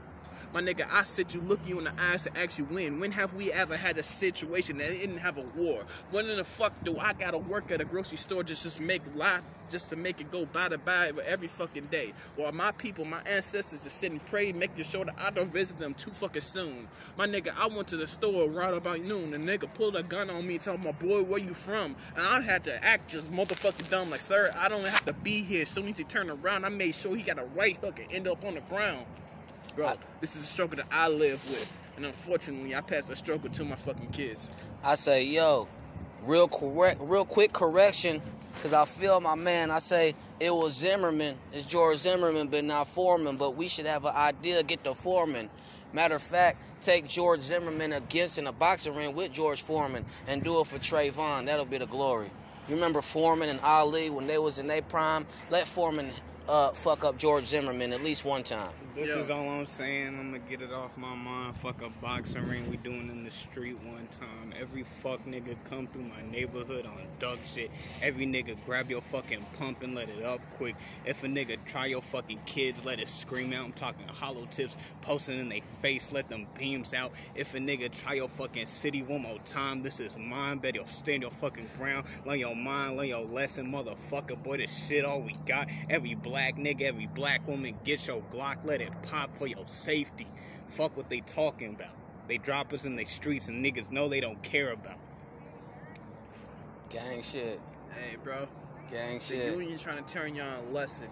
My nigga, I sit you, look you in the eyes to ask you when. When have we ever had a situation that didn't have a war? When in the fuck do I gotta work at a grocery store just just make life just to make it go by to by every fucking day? While my people, my ancestors just sit and pray, making sure that I don't visit them too fucking soon. My nigga, I went to the store right about noon. The nigga pulled a gun on me, told my boy, where you from? And I had to act just motherfucking dumb, like, sir, I don't have to be here. As soon as he turned around, I made sure he got a right hook and end up on the ground. Bro, this is a struggle that I live with. And unfortunately, I pass the struggle to my fucking kids. I say, yo, real correct, real quick correction, cause I feel my man. I say it was Zimmerman, it's George Zimmerman, but not Foreman. But we should have an idea, get the Foreman. Matter of fact, take George Zimmerman against in a boxing ring with George Foreman and do it for Trayvon. That'll be the glory. You remember Foreman and Ali when they was in their prime? Let Foreman uh, fuck up George Zimmerman at least one time. This Yo. is all I'm saying. I'm gonna get it off my mind. Fuck a boxing ring we doing in the street one time. Every fuck nigga come through my neighborhood on duck shit. Every nigga grab your fucking pump and let it up quick. If a nigga try your fucking kids, let it scream out. I'm talking hollow tips, posting in they face, let them beams out. If a nigga try your fucking city one more time, this is mine. Bet you'll stand your fucking ground. Learn your mind, learn your lesson, motherfucker. Boy, this shit all we got. Every black nigga, every black woman, get your Glock, let it pop for your safety. Fuck what they talking about. They drop us in the streets and niggas know they don't care about. Gang shit. Hey, bro. Gang The shit. union trying to turn y'all a lesson.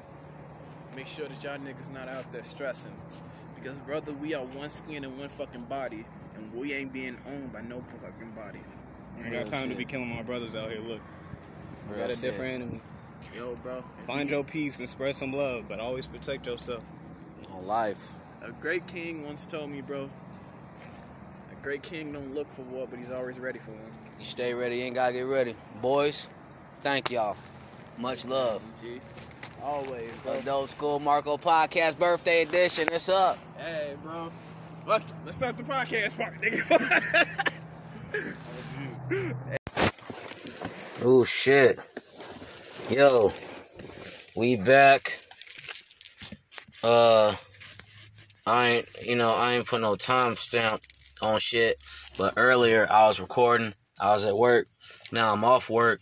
Make sure that y'all niggas not out there stressing. Because, brother, we are one skin and one fucking body. And we ain't being owned by no fucking body. I ain't got time to be killing my brothers out here. Look, we got a shit. different enemy. Yo, bro. Find your peace and spread some love, but always protect yourself. Life. A great king once told me, bro. A great king don't look for war, but he's always ready for one. You stay ready, you ain't gotta get ready. Boys, thank y'all. Much love. G. Always, bro. Adult School Marco Podcast Birthday Edition. It's up. Hey, bro. It. Let's start the podcast part, nigga. (laughs) Oh shit. Yo. We back. Uh I ain't you know, I ain't put no time stamp on shit. But earlier I was recording. I was at work. Now I'm off work.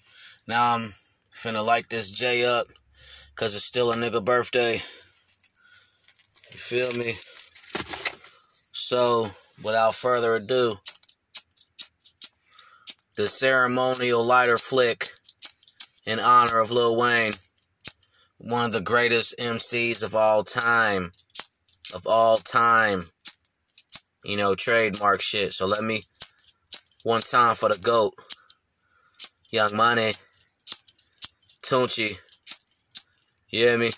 Now I'm finna light this J up. Cause it's still a nigga birthday. You feel me? So, without further ado, the ceremonial lighter flick in honor of Lil Wayne, one of the greatest MCs of all time. Of all time. You know, trademark shit. So let me, one time for the GOAT. Young Money. Tunechi. You hear me?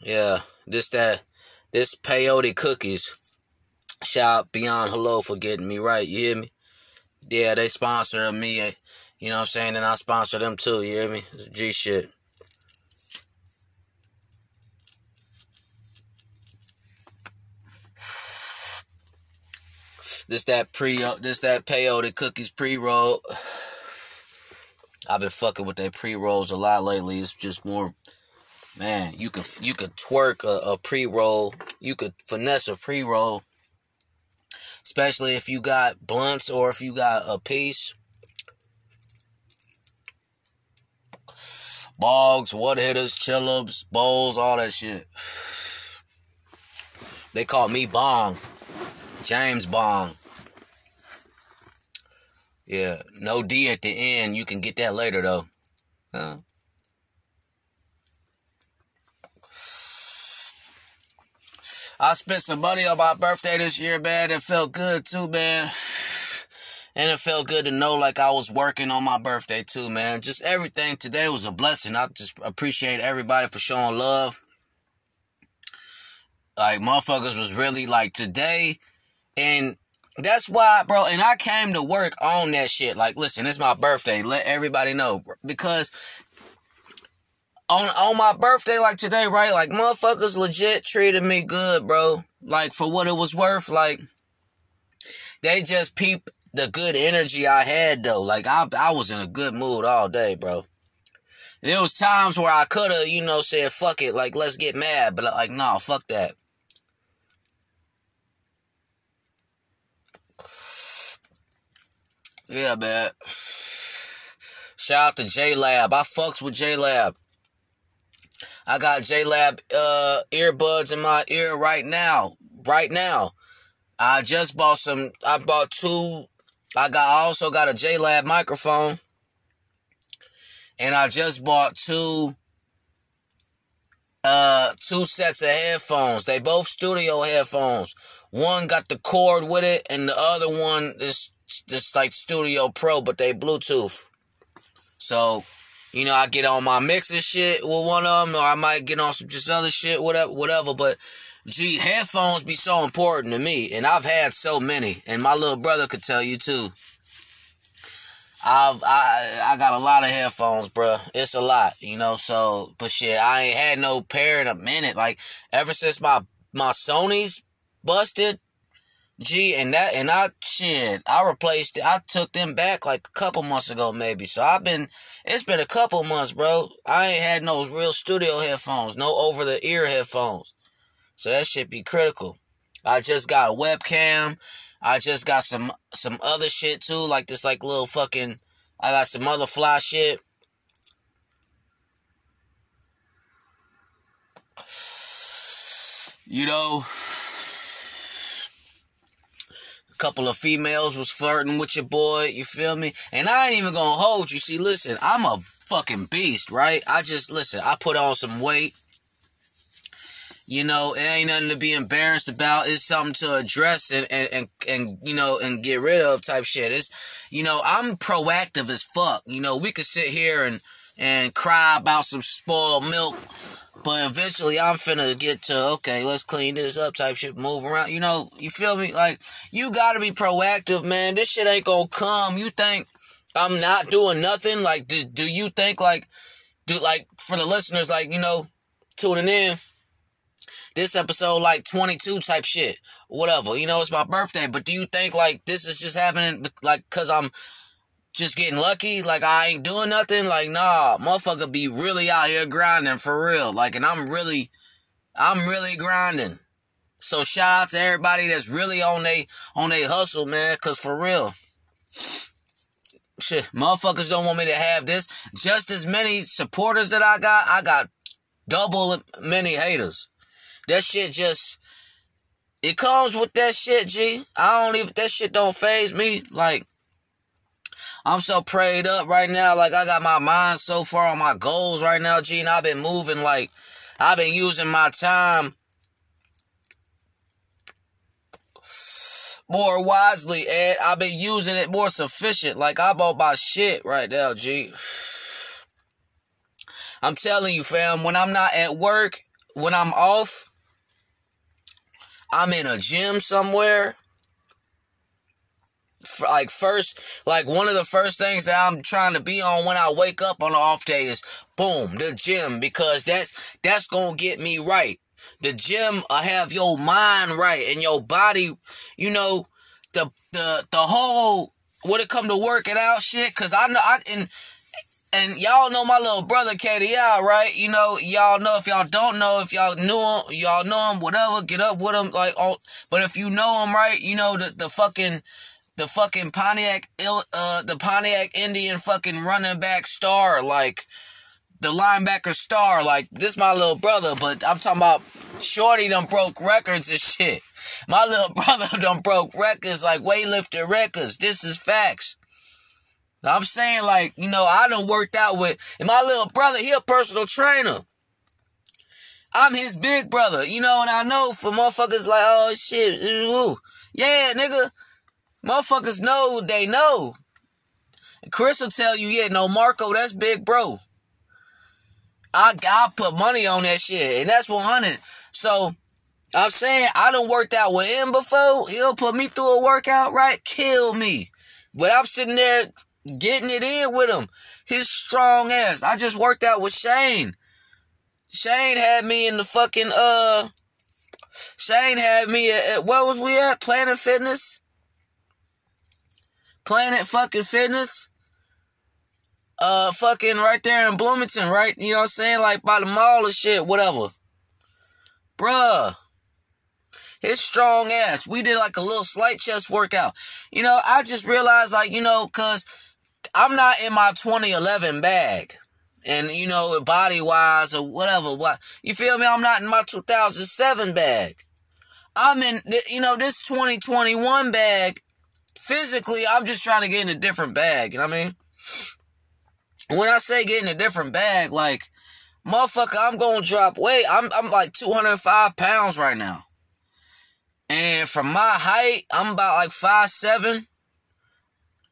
Yeah, this that, this peyote cookies. Shout Beyond Hello for getting me right, you hear me? Yeah, they sponsor me, eh, you know what I'm saying? And I sponsor them too, you hear me? It's G shit. This that pre uh, this that peyote cookies pre-roll. I've been fucking with their pre-rolls a lot lately. It's just more man, you could you could twerk a, a pre-roll, you could finesse a pre-roll. Especially if you got blunts or if you got a piece. Bogs, what hitters, chill-ups, bowls, all that shit. They call me Bong. James Bong. Yeah, no D at the end. You can get that later though. Huh? I spent some money on my birthday this year, man. It felt good too, man. And it felt good to know like I was working on my birthday too, man. Just everything today was a blessing. I just appreciate everybody for showing love. Like motherfuckers was really like today and that's why, bro, and I came to work on that shit. Like, listen, it's my birthday. Let everybody know. bro. Because on on my birthday, like today, right? Like, motherfuckers legit treated me good, bro. Like, for what it was worth. Like, they just peep the good energy I had, though. Like, I, I was in a good mood all day, bro. There was times where I could have, you know, said, fuck it, like, let's get mad. But, like, no, fuck that. Yeah, man. Shout out to JLab. I fucks with JLab. I got JLab uh, earbuds in my ear right now. Right now. I just bought some. I bought two. I got I also got a JLab microphone. And I just bought two uh two sets of headphones. They both studio headphones. One got the cord with it, and the other one is just like Studio Pro, but they Bluetooth. So You know, I get on my mixer shit with one of them, or I might get on some just other shit, whatever, whatever. But gee, headphones be so important to me, and I've had so many, and my little brother could tell you too. I've I I got a lot of headphones, bruh. It's a lot, you know. So, but shit, I ain't had no pair in a minute. Like ever since my my Sony's busted, Gee, and that and I shit, I replaced it. I took them back like a couple months ago, maybe. So I've been, it's been a couple months, bro. I ain't had no real studio headphones, no over the ear headphones. So that shit be critical. I just got a webcam. I just got some some other shit too, like this like little fucking. I got some other fly shit. You know, couple of females was flirting with your boy, you feel me? And I ain't even gonna hold you. See, listen, I'm a fucking beast, right? I just listen, I put on some weight. You know, it ain't nothing to be embarrassed about. It's something to address and, and, and, and, you know, and get rid of type shit. It's, you know, I'm proactive as fuck. You know, we could sit here and, and cry about some spoiled milk but eventually, I'm finna get to okay, let's clean this up type shit, move around. You know, you feel me? Like you gotta be proactive, man. This shit ain't gonna come. You think I'm not doing nothing? Like, do do you think like, do like for the listeners, like you know, tuning in? This episode like 22 type shit, whatever. You know, it's my birthday, but do you think like this is just happening like cause I'm just getting lucky. Like I ain't doing nothing. Like nah, motherfucker be really out here grinding for real. Like and I'm really, I'm really grinding. So shout out to everybody that's really on they on they hustle, man. Cause for real, shit, motherfuckers don't want me to have this. Just as many supporters that I got, I got double many haters. That shit just. It comes with that shit, G. I don't even, that shit don't phase me. Like, I'm so prayed up right now. Like I got my mind so far on my goals right now, Gene. I've been moving like I've been using my time more wisely, and I've been using it more sufficient. Like I bought my shit right now, G. I'm telling you, fam, when I'm not at work, when I'm off, I'm in a gym somewhere like first like one of the first things that I'm trying to be on when I wake up on the off day is boom the gym because that's that's gonna get me right. The gym I have your mind right and your body, you know, the the the whole when it come to working out shit. Cause I know I and and y'all know my little brother KDI, right? You know, y'all know if y'all don't know, if y'all knew him, y'all know him, whatever, get up with him, like, oh, but if you know him, right, you know, the, the fucking, the fucking Pontiac, uh, the Pontiac Indian fucking running back star, like the linebacker star, like this my little brother, but I'm talking about Shorty done broke records and shit. My little (laughs) brother done broke records, like weightlifter records. This is facts. I'm saying, like, you know, I done worked out with, and my little brother, he a personal trainer. I'm his big brother, you know, and I know for motherfuckers like, oh shit, ooh. yeah, nigga, Motherfuckers know they know. Chris will tell you, yeah, no, Marco, that's big bro. I I put money on that shit, and that's 100. So I'm saying I done worked out with him before. He'll put me through a workout, right? Kill me. But I'm sitting there getting it in with him. His strong ass. I just worked out with Shane. Shane had me in the fucking uh Shane had me at, at what was we at? Planet Fitness? Planet fucking Fitness. Uh, fucking right there in Bloomington, right? You know what I'm saying? Like by the mall or shit, whatever. Bruh. His strong ass. We did like a little slight chest workout. You know, I just realized, like, you know, cause I'm not in my 2011 bag. And, you know, body wise or whatever. What you feel me? I'm not in my 2007 bag. I'm in, you know, this 2021 bag physically, I'm just trying to get in a different bag. You know what I mean? When I say get in a different bag, like, motherfucker, I'm gonna drop weight. I'm I'm like 205 pounds right now. And from my height, I'm about like five seven.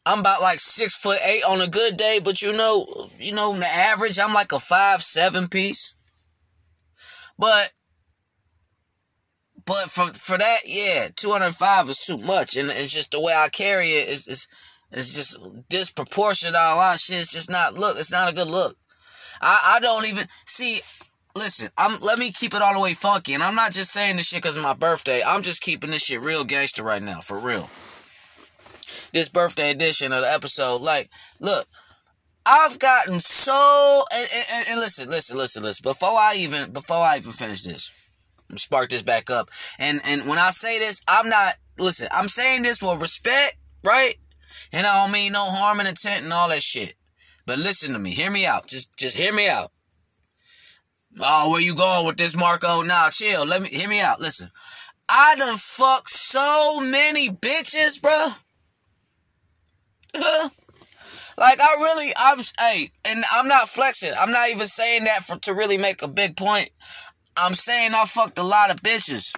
I'm about like six foot eight on a good day, but you know, you know, the average, I'm like a five seven piece. But but for for that, yeah, 205 is too much, and it's just the way I carry it is is it's just disproportionate. A lot of shit. It's just not look. It's not a good look. I I don't even see. Listen, I'm let me keep it all the way funky, and I'm not just saying this shit because it's my birthday. I'm just keeping this shit real gangster right now, for real. This birthday edition of the episode, like, look, I've gotten so and, and, and listen, listen, listen, listen. Before I even before I even finish this, spark this back up. And and when I say this, I'm not listen, I'm saying this with respect, right? And I don't mean no harm and intent and all that shit. But listen to me, hear me out. Just just hear me out. Oh, where you going with this, Marco? Nah, chill. Let me hear me out. Listen. I done fucked so many bitches, bro. like I really I'm hey, and I'm not flexing. I'm not even saying that for to really make a big point. I'm saying I fucked a lot of bitches.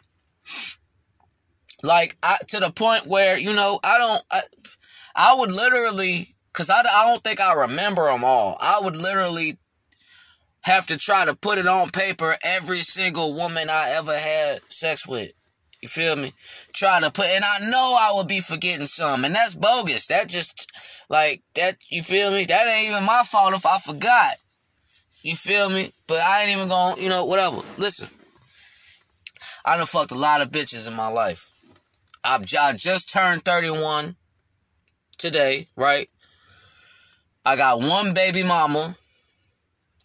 Like I, to the point where you know I don't. I, I would literally, cause I, I don't think I remember them all. I would literally have to try to put it on paper every single woman I ever had sex with. You feel me? Trying to put, and I know I would be forgetting some, and that's bogus. That just, like, that, you feel me? That ain't even my fault if I forgot. You feel me? But I ain't even gonna, you know, whatever. Listen. I done fucked a lot of bitches in my life. I've, I just turned 31 today, right? I got one baby mama,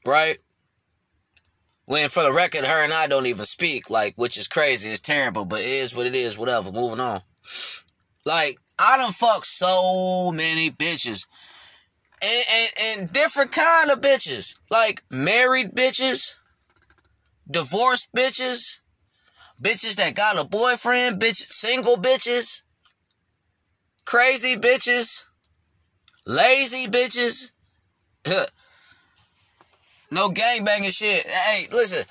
right? When for the record, her and I don't even speak, like, which is crazy. It's terrible, but it is what it is, whatever. Moving on. Like, I done fucked so many bitches and, and, and different kind of bitches. Like married bitches, divorced bitches, bitches that got a boyfriend, bitch, single bitches, crazy bitches, lazy bitches. (laughs) no gangbanging shit. Hey, listen.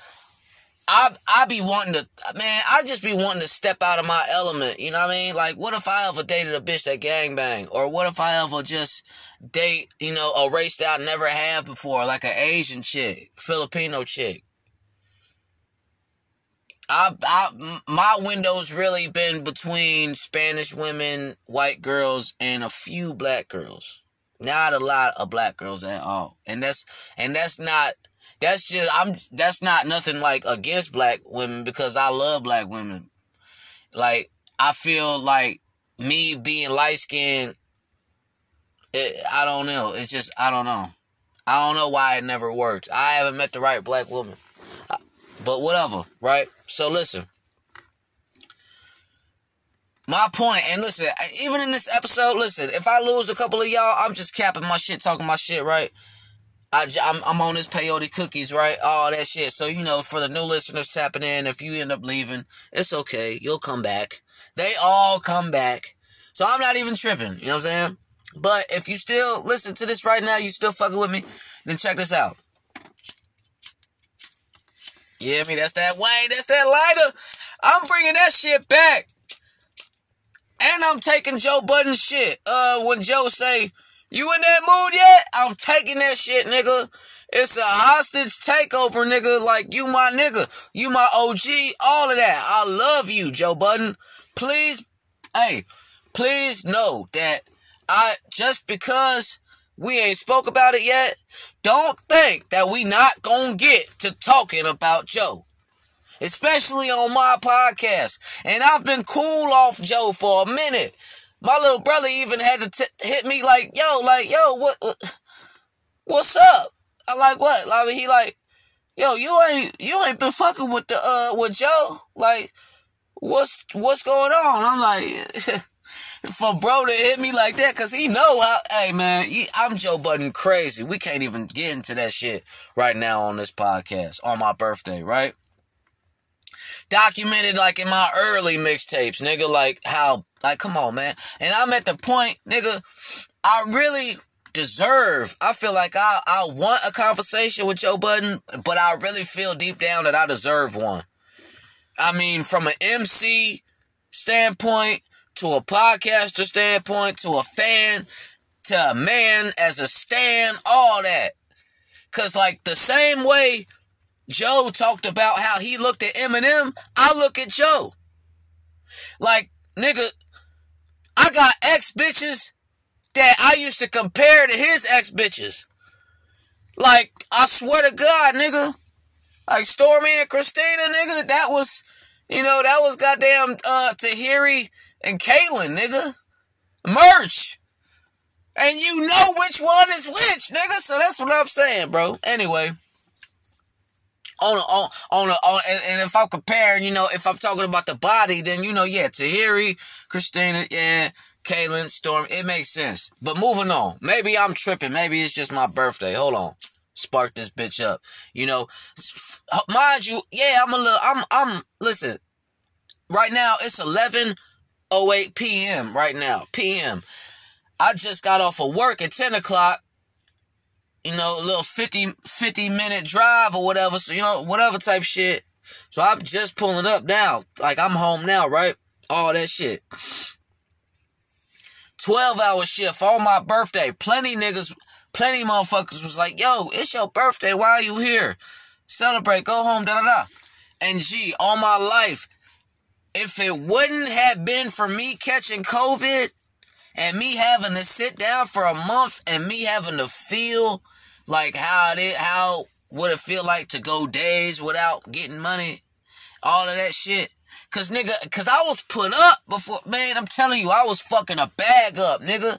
I I be wanting to man, I just be wanting to step out of my element, you know what I mean? Like what if I ever dated a bitch that gang bang? Or what if I ever just date, you know, a race that I never had before, like an Asian chick, Filipino chick. I, I, my window's really been between Spanish women, white girls, and a few black girls. Not a lot of black girls at all, and that's and that's not that's just I'm that's not nothing like against black women because I love black women. Like I feel like me being light skinned I don't know. It's just I don't know. I don't know why it never worked. I haven't met the right black woman. But whatever, right? So listen. My point, and listen, even in this episode, listen, if I lose a couple of y'all, I'm just capping my shit, talking my shit, right? I, I'm, I'm on this peyote cookies, right? All that shit. So, you know, for the new listeners tapping in, if you end up leaving, it's okay. You'll come back. They all come back. So I'm not even tripping. You know what I'm saying? But if you still listen to this right now, you still fucking with me, then check this out. Yeah, mean, that's that Wayne, that's that lighter. I'm bringing that shit back. And I'm taking Joe Budden shit. Uh, when Joe say, you in that mood yet? I'm taking that shit, nigga. It's a hostage takeover, nigga. Like, you my nigga. You my OG. All of that. I love you, Joe Budden. Please, hey, please know that I, just because we ain't spoke about it yet, don't think that we not gonna get to talking about Joe. Especially on my podcast. And I've been cool off Joe for a minute. My little brother even had to t- hit me like, yo, like, yo, what, what, what's up? I like what? Like he like, yo, you ain't you ain't been fucking with the uh with Joe. Like, what's what's going on? I'm like, (laughs) for bro to hit me like that, cause he know how. Hey man, he, I'm Joe Budden crazy. We can't even get into that shit right now on this podcast on my birthday, right? Documented like in my early mixtapes, nigga. Like how like, come on, man. And I'm at the point, nigga, I really deserve. I feel like I, I want a conversation with Joe Budden, but I really feel deep down that I deserve one. I mean, from an MC standpoint, to a podcaster standpoint, to a fan, to a man as a stand, all that. Cause like the same way Joe talked about how he looked at Eminem, I look at Joe. Like, nigga, I got ex bitches that I used to compare to his ex bitches. Like, I swear to God, nigga. Like Stormy and Christina, nigga, that was, you know, that was goddamn uh Tahiry and Kaylin, nigga. Merch. And you know which one is which, nigga. So that's what I'm saying, bro. Anyway. On on on on and, and if I'm comparing, you know, if I'm talking about the body, then you know, yeah, Tahiry, Christina, yeah, Kaylin, Storm, it makes sense. But moving on. Maybe I'm tripping. Maybe it's just my birthday. Hold on. Spark this bitch up. You know, mind you, yeah, I'm a little I'm I'm listen. Right now it's 11:08 p.m. right now. PM. I just got off of work at 10 o'clock. You know, a little 50, 50 minute drive or whatever. So, you know, whatever type shit. So I'm just pulling up now. Like I'm home now, right? All that shit. 12 hour shift on my birthday. Plenty niggas, plenty motherfuckers was like, yo, it's your birthday. Why are you here? Celebrate, go home, da da da. And gee, all my life, if it wouldn't have been for me catching COVID and me having to sit down for a month and me having to feel like how it how would it feel like to go days without getting money, all of that shit. Cause nigga, cause I was put up before, man, I'm telling you, I was fucking a bag up, nigga.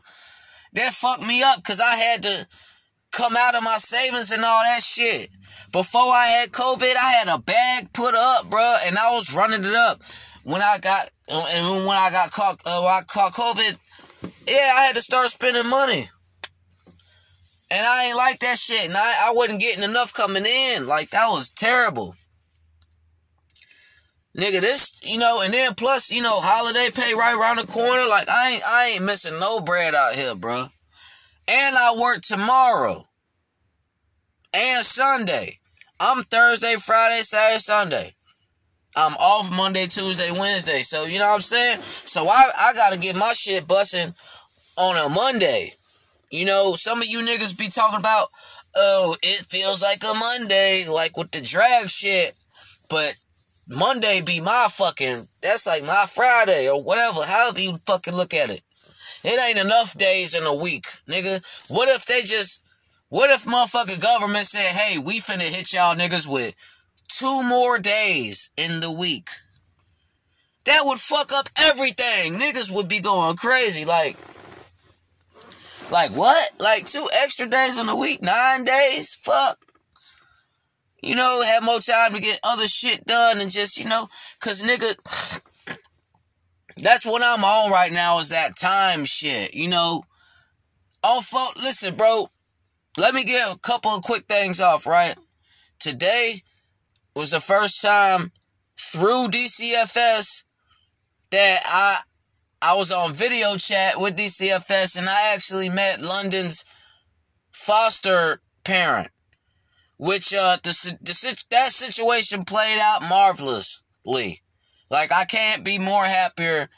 That fucked me up cause I had to come out of my savings and all that shit. Before I had COVID, I had a bag put up, bro, and I was running it up. When I got, and when I got caught, uh, when I caught COVID, yeah, I had to start spending money. And I ain't like that shit. And I, I wasn't getting enough coming in. Like, that was terrible. Nigga, this, you know, and then plus, you know, holiday pay right around the corner. Like, I ain't, I ain't missing no bread out here, bro. And I work tomorrow. And Sunday. I'm Thursday, Friday, Saturday, Sunday. I'm off Monday, Tuesday, Wednesday. So, you know what I'm saying? So, I, I gotta get my shit busting on a Monday. You know, some of you niggas be talking about, oh, it feels like a Monday, like with the drag shit. But Monday be my fucking, that's like my Friday or whatever, however you fucking look at it. It ain't enough days in a week, nigga. What if they just, what if motherfucking government said, hey, we finna hit y'all niggas with two more days in the week? That would fuck up everything. Niggas would be going crazy. Like, like what? Like two extra days in a week? Nine days? Fuck. You know, have more time to get other shit done and just, you know, cause nigga, (sniffs) that's what I'm on right now is that time shit, you know. Oh, fuck, listen, bro, let me get a couple of quick things off, right? Today was the first time through DCFS that I I was on video chat with DCFS and I actually met London's foster parent, which uh the, the that situation played out marvelously. Like I can't be more happier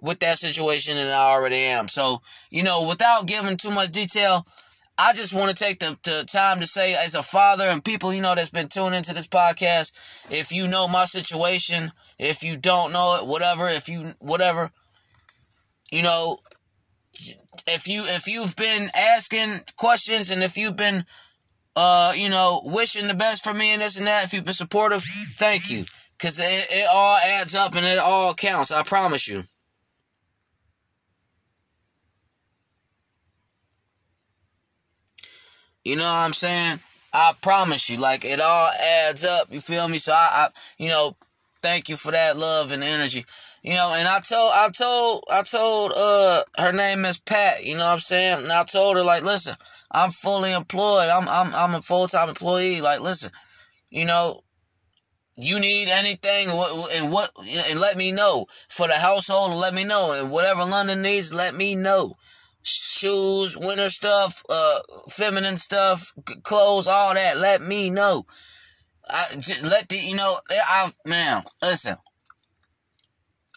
with that situation than I already am. So you know, without giving too much detail, I just want to take the, the, time to say, as a father and people you know that's been tuning into this podcast, if you know my situation, if you don't know it, whatever, if you whatever, you know, if you if you've been asking questions and if you've been uh you know wishing the best for me and this and that, if you've been supportive, thank you, cause it, it all adds up and it all counts. I promise you. You know what I'm saying? I promise you, like it all adds up. You feel me? So I, I, you know, thank you for that love and energy. You know, and I told, I told, I told, uh, her name is Pat. You know what I'm saying? And I told her like, listen, I'm fully employed. I'm, I'm, I'm a full time employee. Like, listen, you know, you need anything and what, and let me know for the household. Let me know, and whatever London needs, let me know shoes, winter stuff, uh, feminine stuff, clothes, all that. Let me know. I just let the you know. I man, listen.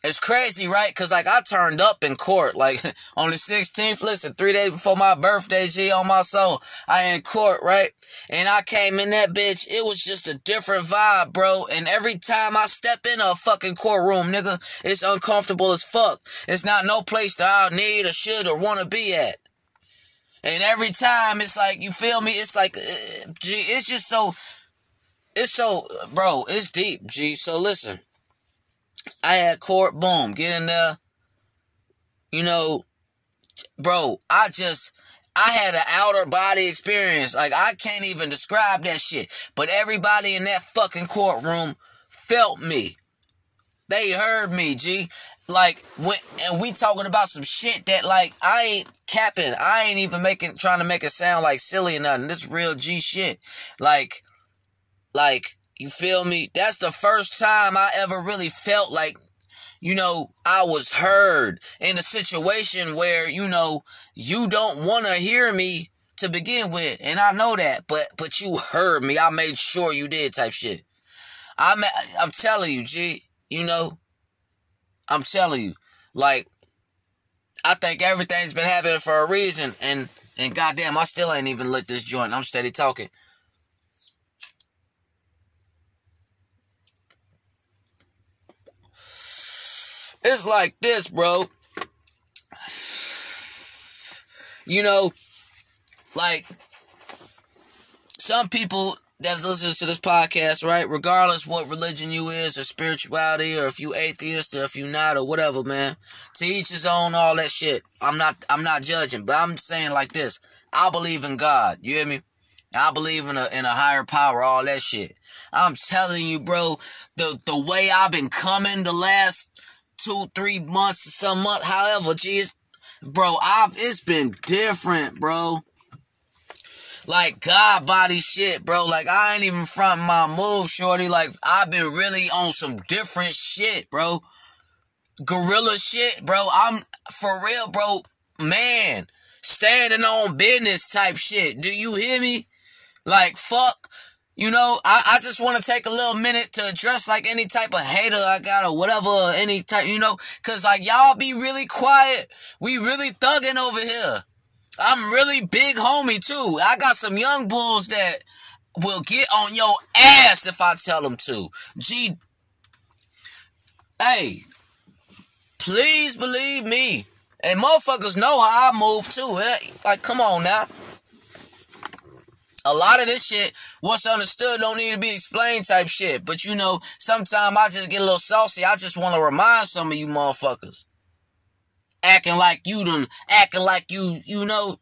It's crazy, right? Cause like I turned up in court, like (laughs) on the 16th. Listen, three days before my birthday, G on my soul, I in court, right? And I came in that bitch. It was just a different vibe, bro. And every time I step in a fucking courtroom, nigga, it's uncomfortable as fuck. It's not no place that I need or should or want to be at. And every time it's like, you feel me? It's like, uh, G, it's just so, it's so, bro, it's deep, G. So listen. I had court, boom, get in there. You know, bro, I just, I had an outer body experience. Like, I can't even describe that shit. But everybody in that fucking courtroom felt me. They heard me, G. Like, when, and we talking about some shit that, like, I ain't capping. I ain't even making, trying to make it sound like silly or nothing. This real G shit. Like, like, you feel me? That's the first time I ever really felt like, you know, I was heard in a situation where, you know, you don't want to hear me to begin with. And I know that, but, but you heard me. I made sure you did type shit. I'm, I'm telling you, G, you know, I'm telling you, like, I think everything's been happening for a reason. And, and goddamn, I still ain't even lit this joint. I'm steady talking. It's like this, bro. You know, like some people that listens to this podcast, right? Regardless what religion you is or spirituality or if you atheist or if you not or whatever, man. To each his own, all that shit. I'm not I'm not judging, but I'm saying like this. I believe in God. You hear me? I believe in a in a higher power, all that shit. I'm telling you, bro, the the way I've been coming the last two, three months some month, however, geez, bro, I've it's been different, bro. Like God body shit, bro. Like I ain't even front my move, shorty. Like I've been really on some different shit, bro. Gorilla shit, bro. I'm for real, bro. Man, standing on business type shit. Do you hear me? Like fuck. You know, I, I just want to take a little minute to address like any type of hater I got or whatever, any type, you know, cause like y'all be really quiet. We really thugging over here. I'm really big homie too. I got some young bulls that will get on your ass if I tell them to. G, hey, please believe me. And motherfuckers know how I move too. Like, come on now. A lot of this shit, what's understood don't need to be explained type shit. But you know, sometimes I just get a little saucy. I just want to remind some of you motherfuckers. Acting like you done, acting like you, you know,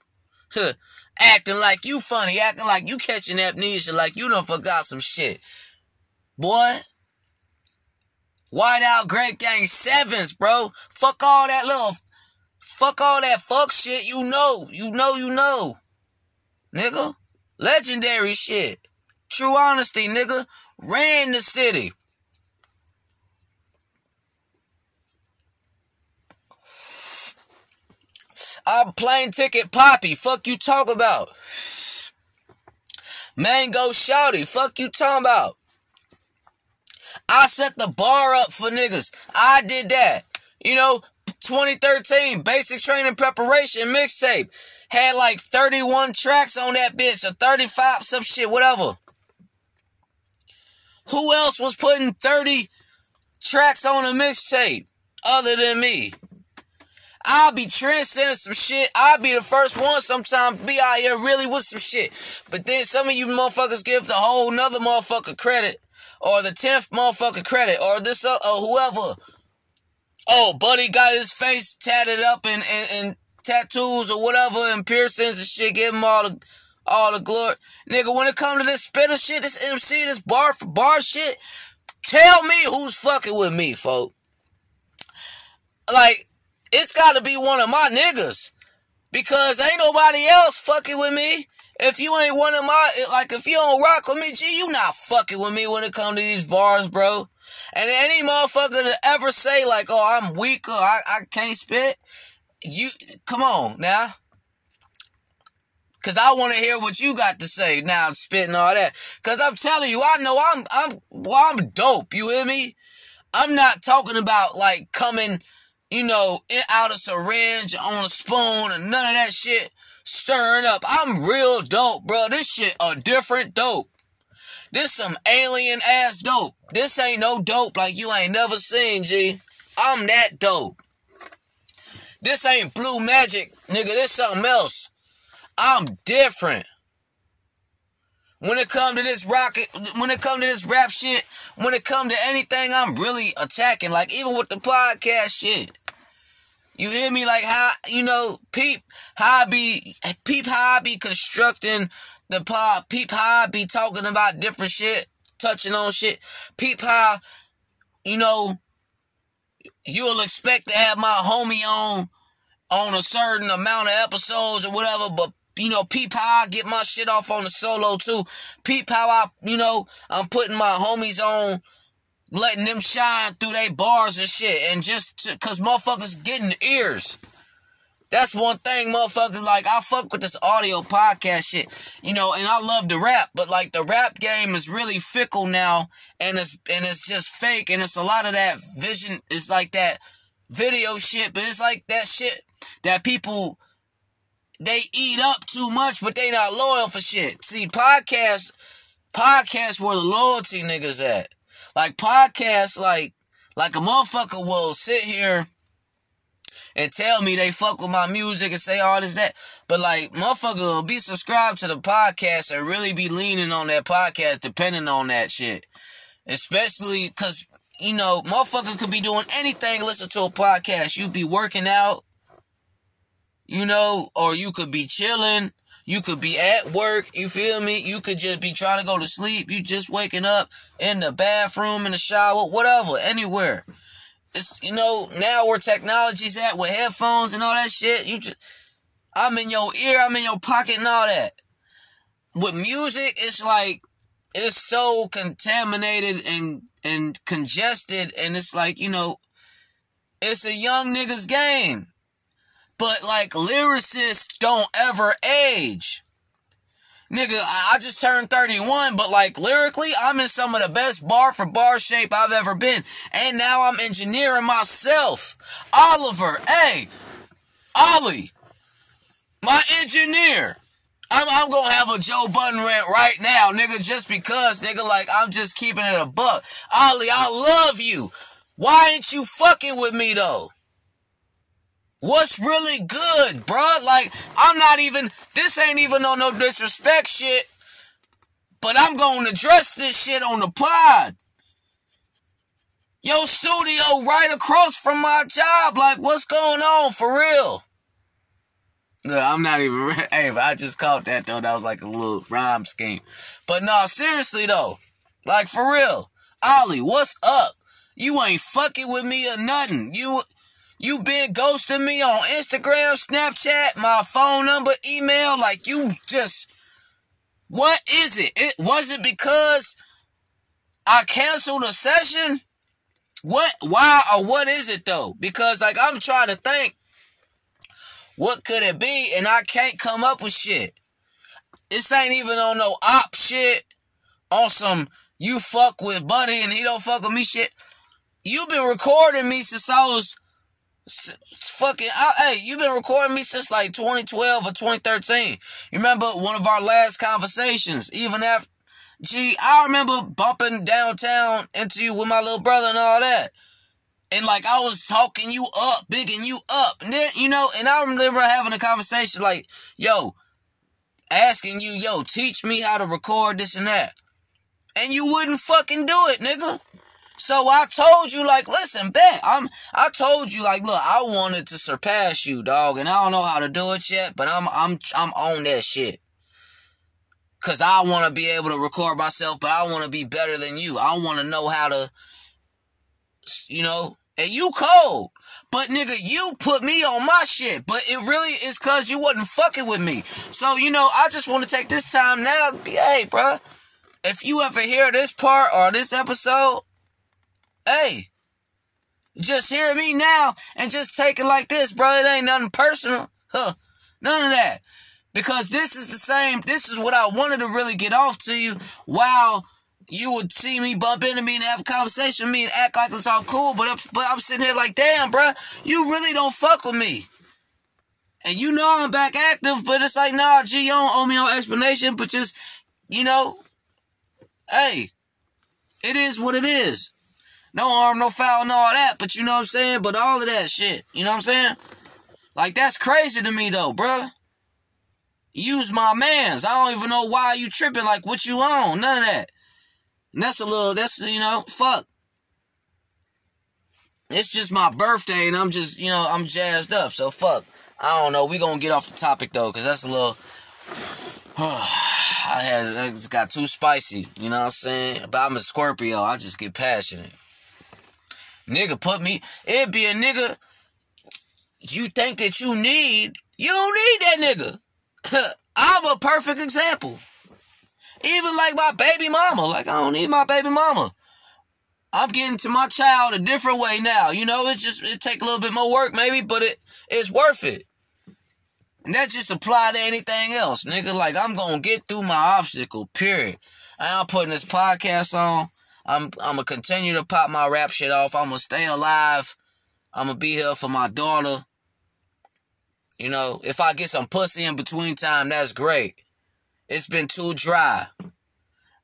huh, (laughs) acting like you funny, acting like you catching amnesia, like you done forgot some shit. Boy, White Out Great Gang Sevens, bro. Fuck all that little, fuck all that fuck shit. You know, you know, you know. Nigga. Legendary shit. True honesty, nigga. Ran the city. I'm plane ticket poppy. Fuck you talk about. Mango shouty. Fuck you talking about. I set the bar up for niggas. I did that. You know, 2013 basic training preparation mixtape had like 31 tracks on that bitch or 35 some shit whatever. Who else was putting 30 tracks on a mixtape other than me? I'll be transcending some shit. I'll be the first one sometimes be out here really with some shit. But then some of you motherfuckers give the whole nother motherfucker credit. Or the 10th motherfucker credit. Or this uh, or whoever. Oh, buddy got his face tatted up and, and, and tattoos or whatever and piercings and shit. Give him all the all the glory. Nigga, when it come to this spitter shit, this MC, this bar for bar shit, tell me who's fucking with me, folk. Like, it's gotta be one of my niggas. Because ain't nobody else fucking with me. If you ain't one of my, like, if you don't rock with me, G, you not fucking with me when it come to these bars, bro. And any motherfucker to ever say, like, oh, I'm weak or I, I can't spit, you, come on now. Cause I want to hear what you got to say now, spitting all that. Cause I'm telling you, I know I'm, I'm, well, I'm dope. You hear me? I'm not talking about like coming, you know, out of syringe on a spoon and none of that shit stirring up. I'm real dope, bro. This shit a different dope. This some alien ass dope. This ain't no dope like you ain't never seen, G. I'm that dope. This ain't blue magic, nigga. This something else. I'm different. When it come to this rocket, when it come to this rap shit, when it come to anything, I'm really attacking. Like even with the podcast shit. You hear me? Like how you know, peep how I be peep how I be constructing the pod, peep how I be talking about different shit, touching on shit. Peep how, you know, you'll expect to have my homie on on a certain amount of episodes or whatever, but you know, peep I get my shit off on the solo too. Peep I, you know, I'm putting my homies on, letting them shine through their bars and shit. And just to, cause motherfuckers getting ears. That's one thing, motherfuckers. Like, I fuck with this audio podcast shit, you know, and I love the rap, but like the rap game is really fickle now, and it's and it's just fake, and it's a lot of that vision. It's like that video shit, but it's like that shit that people they eat up too much, but they not loyal for shit. See, podcast, podcast where the loyalty niggas at. Like podcast, like like a motherfucker will sit here and tell me they fuck with my music and say all this that, but like motherfucker will be subscribed to the podcast and really be leaning on that podcast, depending on that shit. Especially because you know, motherfucker could be doing anything, listen to a podcast. You be working out, you know, or you could be chilling. You could be at work, you feel me? You could just be trying to go to sleep. You just waking up in the bathroom, in the shower, whatever, anywhere. It's, you know, now where technology's at with headphones and all that shit, you just, I'm in your ear, I'm in your pocket and all that. With music, it's like, it's so contaminated and, and congested, and it's like, you know, it's a young nigga's game. But like lyricists don't ever age. Nigga, I just turned 31, but like lyrically, I'm in some of the best bar for bar shape I've ever been. And now I'm engineering myself. Oliver, hey, Ollie, my engineer. I'm, I'm gonna have a Joe Budden rant right now, nigga, just because, nigga, like, I'm just keeping it a buck. Ollie, I love you. Why ain't you fucking with me, though? What's really good, bruh? Like, I'm not even, this ain't even on no disrespect shit, but I'm gonna address this shit on the pod. Yo, studio right across from my job. Like, what's going on for real? No, I'm not even. (laughs) Hey, but I just caught that though. That was like a little rhyme scheme. But no, seriously though, like for real, Ollie, what's up? You ain't fucking with me or nothing. You, you been ghosting me on Instagram, Snapchat, my phone number, email. Like you just, what is it? It was it because I canceled a session? What? Why or what is it though? Because like I'm trying to think. What could it be? And I can't come up with shit. This ain't even on no op shit. On some you fuck with Buddy and he don't fuck with me shit. You've been recording me since I was fucking. I, hey, you've been recording me since like 2012 or 2013. You remember one of our last conversations? Even after, gee, I remember bumping downtown into you with my little brother and all that and like I was talking you up, bigging you up, and then you know, and I remember having a conversation like, yo, asking you, yo, teach me how to record this and that, and you wouldn't fucking do it, nigga. So I told you, like, listen, bet I'm. I told you, like, look, I wanted to surpass you, dog, and I don't know how to do it yet, but I'm, I'm, I'm on that shit. Cause I want to be able to record myself, but I want to be better than you. I want to know how to you know, and you cold. But nigga, you put me on my shit. But it really is cause you wasn't fucking with me. So, you know, I just want to take this time now to be, hey, bruh, if you ever hear this part or this episode, hey, just hear me now and just take it like this, bro. It ain't nothing personal. Huh. None of that. Because this is the same, this is what I wanted to really get off to you while you would see me bump into me and have a conversation with me and act like it's all cool, but I'm, but I'm sitting here like, damn, bruh, you really don't fuck with me. And you know I'm back active, but it's like, nah, G, you don't owe me no explanation, but just, you know, hey, it is what it is. No harm, no foul, and all that, but you know what I'm saying? But all of that shit, you know what I'm saying? Like, that's crazy to me, though, bruh. Use my mans. I don't even know why you tripping, like, what you on, none of that. And that's a little, that's, you know, fuck. It's just my birthday and I'm just, you know, I'm jazzed up. So fuck. I don't know. We gonna get off the topic though, cause that's a little. (sighs) I had it got too spicy. You know what I'm saying? But I'm a Scorpio. I just get passionate. Nigga put me. It be a nigga. You think that you need. You don't need that nigga. (laughs) I'm a perfect example. Even like my baby mama. Like I don't need my baby mama. I'm getting to my child a different way now. You know, it just it take a little bit more work maybe, but it it's worth it. And that just apply to anything else, nigga. Like I'm gonna get through my obstacle, period. I'm putting this podcast on. I'm I'm gonna continue to pop my rap shit off. I'm gonna stay alive. I'm gonna be here for my daughter. You know, if I get some pussy in between time, that's great. It's been too dry.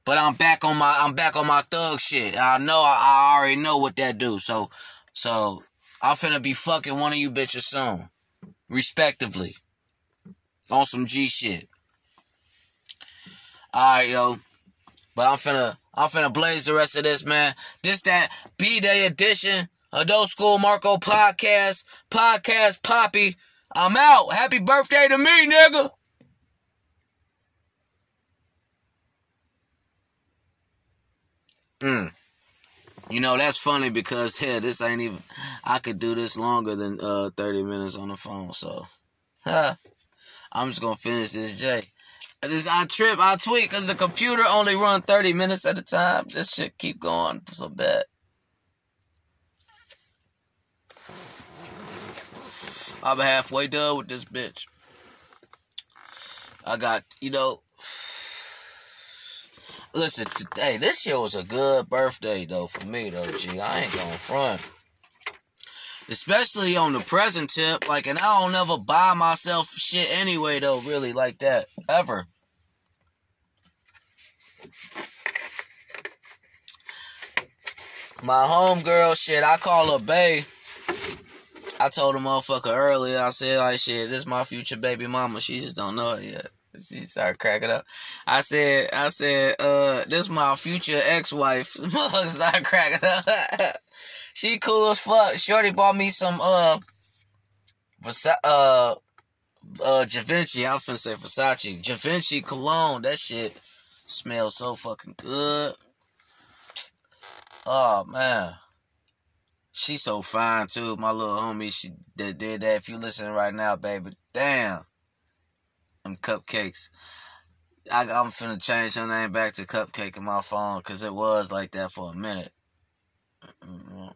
But I'm back on my I'm back on my thug shit. I know I, I already know what that do. So so I'm finna be fucking one of you bitches soon. Respectively. On some G shit. Alright, yo. But I'm finna I'm finna blaze the rest of this, man. This that B Day edition Adult School Marco podcast. Podcast Poppy. I'm out. Happy birthday to me, nigga. Mm. You know, that's funny because, yeah, this ain't even, I could do this longer than uh 30 minutes on the phone, so, huh, I'm just gonna finish this J. This, I trip, I tweak, because the computer only run 30 minutes at a time. This shit keep going so bad. I'm halfway done with this bitch. I got, you know, listen, today, this year was a good birthday, though, for me, though, G. I ain't gonna front. Especially on the present tip, like, and I don't ever buy myself shit anyway, though, really, like that, ever. My homegirl, shit, I call her Bay. I told a motherfucker earlier, I said, like, shit, this is my future baby mama. She just don't know it yet. She started cracking up. I said, I said, uh, this my future ex-wife. (laughs) Motherfucker started cracking up. (laughs) she cool as fuck. Shorty bought me some, uh, Versa- uh, uh, Givenchy. I was finna say Versace. Givenchy cologne. That shit smells so fucking good. Oh, man. She so fine too, my little homie. She that did that. If you listening right now, baby, damn, them cupcakes. I, I'm finna change her name back to Cupcake in my phone because it was like that for a minute. Mm-hmm.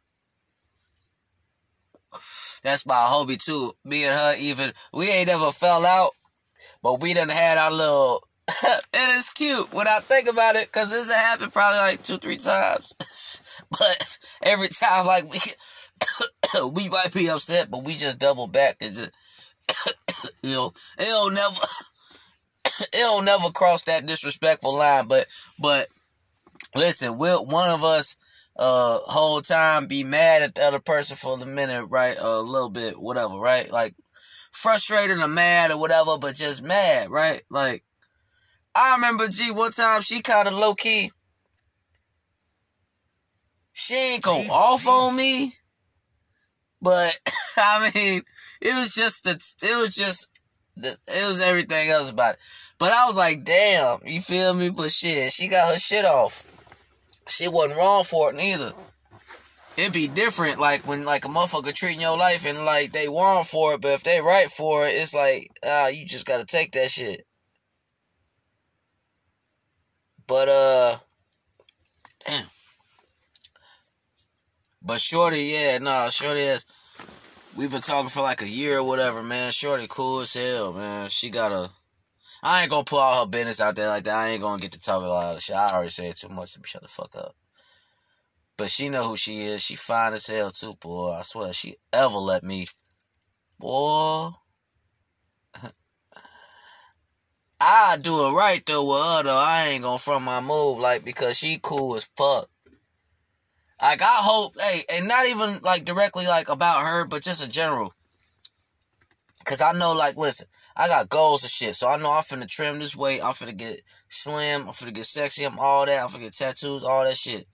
That's my hobby too. Me and her even we ain't ever fell out, but we done had our little. (laughs) and it's cute when I think about it because this happened probably like two three times. (laughs) but every time like we (coughs) we might be upset, but we just double back and just (coughs) you know it'll never (coughs) it'll never cross that disrespectful line. But but listen, will one of us uh whole time be mad at the other person for the minute, right? a little bit, whatever, right? Like frustrated or mad or whatever, but just mad, right? Like I remember G one time she kind of low key she ain't go off on me, but (laughs) I mean, it was just the, it was just the, it was everything else about it. But I was like, damn, you feel me? But shit, she got her shit off. She wasn't wrong for it neither. It'd be different, like when like a motherfucker treating your life and like they wrong for it, but if they right for it, it's like ah, you just gotta take that shit. But uh, damn. But Shorty, yeah, nah, Shorty is. We've been talking for like a year or whatever, man. Shorty cool as hell, man. She got a. I ain't gonna put all her business out there like that. I ain't gonna get to talking a lot of shit. I already said too much to shut the fuck up. But she know who she is. She fine as hell too, boy. I swear, she ever let me, boy. (laughs) I do it right though with her though. I ain't gonna front my move like because she cool as fuck. Like I hope, hey, and not even like directly like about her, but just in general. Cause I know, like, listen, I got goals and shit, so I know I'm finna trim this weight. I'm finna get slim. I'm finna get sexy. I'm all that. I'm finna get tattoos, all that shit.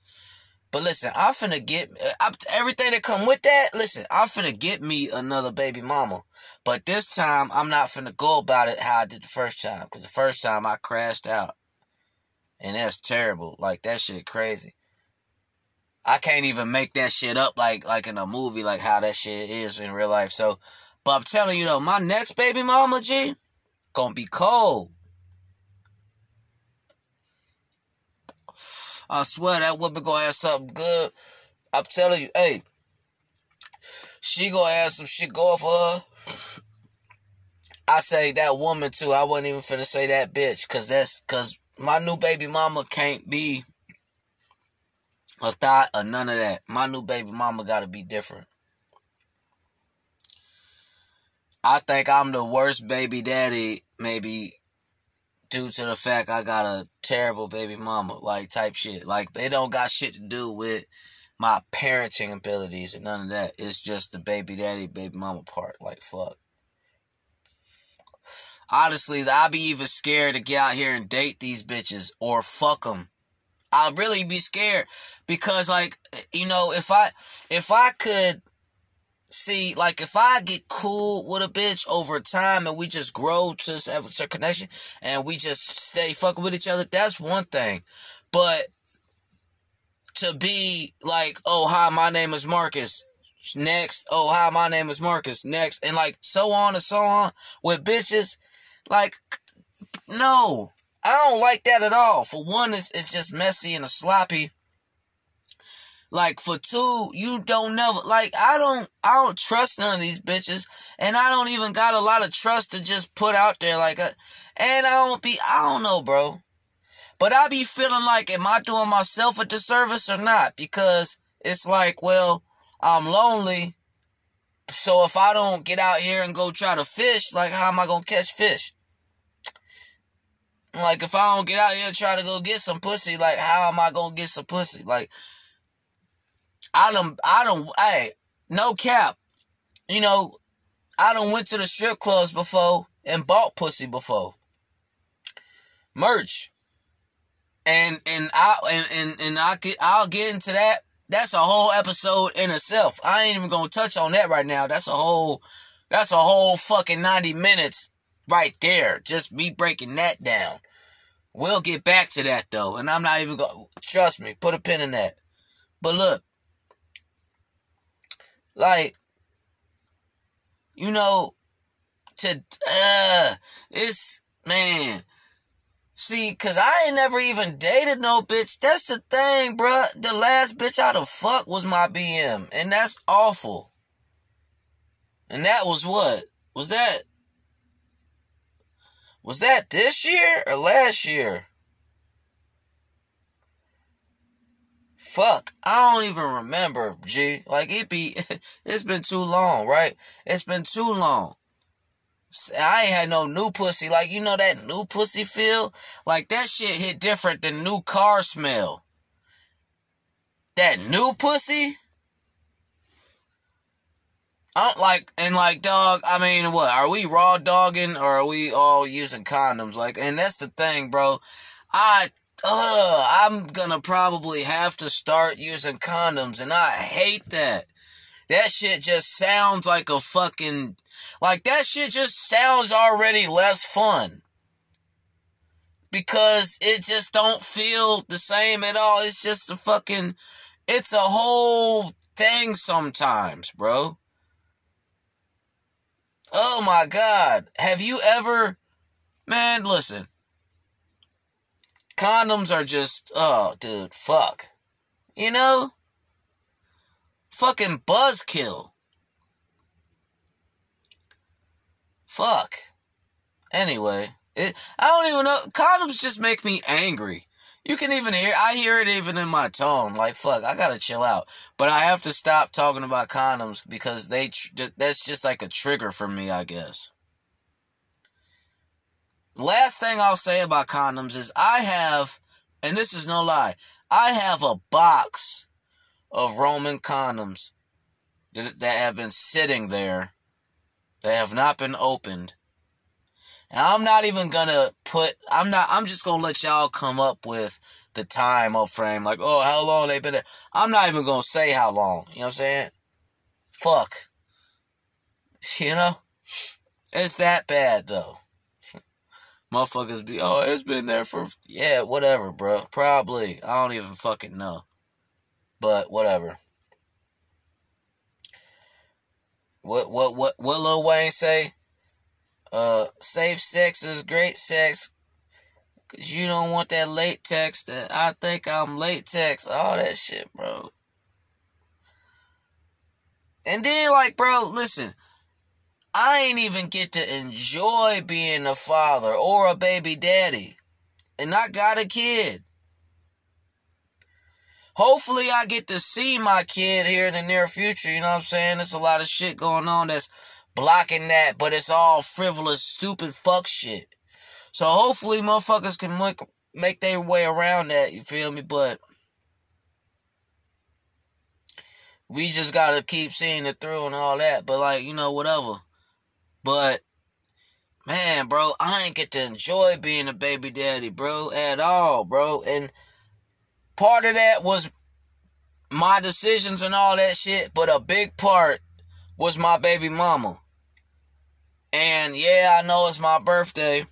But listen, I'm finna get uh, I, everything that come with that. Listen, I'm finna get me another baby mama. But this time, I'm not finna go about it how I did the first time. Cause the first time I crashed out, and that's terrible. Like that shit crazy. I can't even make that shit up like like in a movie, like how that shit is in real life. So, but I'm telling you though, my next baby mama, G, gonna be cold. I swear that woman gonna have something good. I'm telling you, hey, she gonna have some shit going for her. I say that woman too. I wasn't even finna say that bitch, cause that's cause my new baby mama can't be a thought or none of that. My new baby mama gotta be different. I think I'm the worst baby daddy, maybe due to the fact I got a terrible baby mama, like type shit. Like it don't got shit to do with my parenting abilities and none of that. It's just the baby daddy, baby mama part. Like fuck. Honestly, I'd be even scared to get out here and date these bitches or fuck them. I'd really be scared because, like, you know, if I if I could see, like, if I get cool with a bitch over time and we just grow to have a certain connection and we just stay fucking with each other, that's one thing. But to be like, oh, hi, my name is Marcus. Next, oh, hi, my name is Marcus. Next, and like so on and so on with bitches, like, no, I don't like that at all. For one, it's, it's just messy and sloppy. Like for two, you don't never like I don't I don't trust none of these bitches, and I don't even got a lot of trust to just put out there like a, and I don't be I don't know, bro. But I be feeling like am I doing myself a disservice or not? Because it's like, well, I'm lonely. So if I don't get out here and go try to fish, like how am I gonna catch fish? Like if I don't get out here try to go get some pussy, like how am I gonna get some pussy? Like I don't I don't hey, no cap. You know, I don't went to the strip clubs before and bought pussy before. Merch. And and I and and, and I get I'll get into that. That's a whole episode in itself. I ain't even gonna touch on that right now. That's a whole that's a whole fucking 90 minutes right there. Just me breaking that down. We'll get back to that though. And I'm not even going trust me, put a pin in that. But look, like, you know, to, uh, it's, man. See, cause I ain't never even dated no bitch. That's the thing, bruh. The last bitch I the fuck was my BM. And that's awful. And that was what? Was that was that this year or last year? Fuck, I don't even remember, G. Like it be, (laughs) it's been too long, right? It's been too long. I ain't had no new pussy. Like, you know that new pussy feel? Like, that shit hit different than new car smell. That new pussy? I'm like, and like, dog, I mean, what? Are we raw dogging or are we all using condoms? Like, and that's the thing, bro. I, uh, I'm gonna probably have to start using condoms and I hate that. That shit just sounds like a fucking, like, that shit just sounds already less fun. Because it just don't feel the same at all. It's just a fucking, it's a whole thing sometimes, bro. Oh my God. Have you ever, man, listen. Condoms are just, oh, dude, fuck. You know? Fucking buzzkill. Fuck. Anyway, It, I don't even know. Condoms just make me angry. You can even hear, I hear it even in my tone. Like, fuck, I gotta chill out. But I have to stop talking about condoms because they, that's just like a trigger for me, I guess. Last thing I'll say about condoms is I have, and this is no lie, I have a box of Roman condoms that, have been sitting there, that have not been opened. I'm not even gonna put, I'm not, I'm just gonna let y'all come up with the time frame. Like, oh, how long they been there? I'm not even gonna say how long. You know what I'm saying? Fuck. (laughs) You know? It's that bad though. (laughs) Motherfuckers be, oh, it's been there for, yeah, whatever, bro. Probably. I don't even fucking know. But whatever. What what what what Lil Wayne say? Uh, safe sex is great sex. Cause you don't want that latex that I think I'm latex. All that shit, bro. And then, like, bro, listen. I ain't even get to enjoy being a father or a baby daddy. And I got a kid. Hopefully I get to see my kid here in the near future, you know what I'm saying? There's a lot of shit going on that's blocking that, but it's all frivolous, stupid fuck shit. So hopefully motherfuckers can make, make their way around that, you feel me? But we just gotta keep seeing it through and all that. But like, you know, whatever. But man, bro, I ain't get to enjoy being a baby daddy, bro, at all, bro. And part of that was my decisions and all that shit, but a big part was my baby mama. And yeah, I know it's my birthday.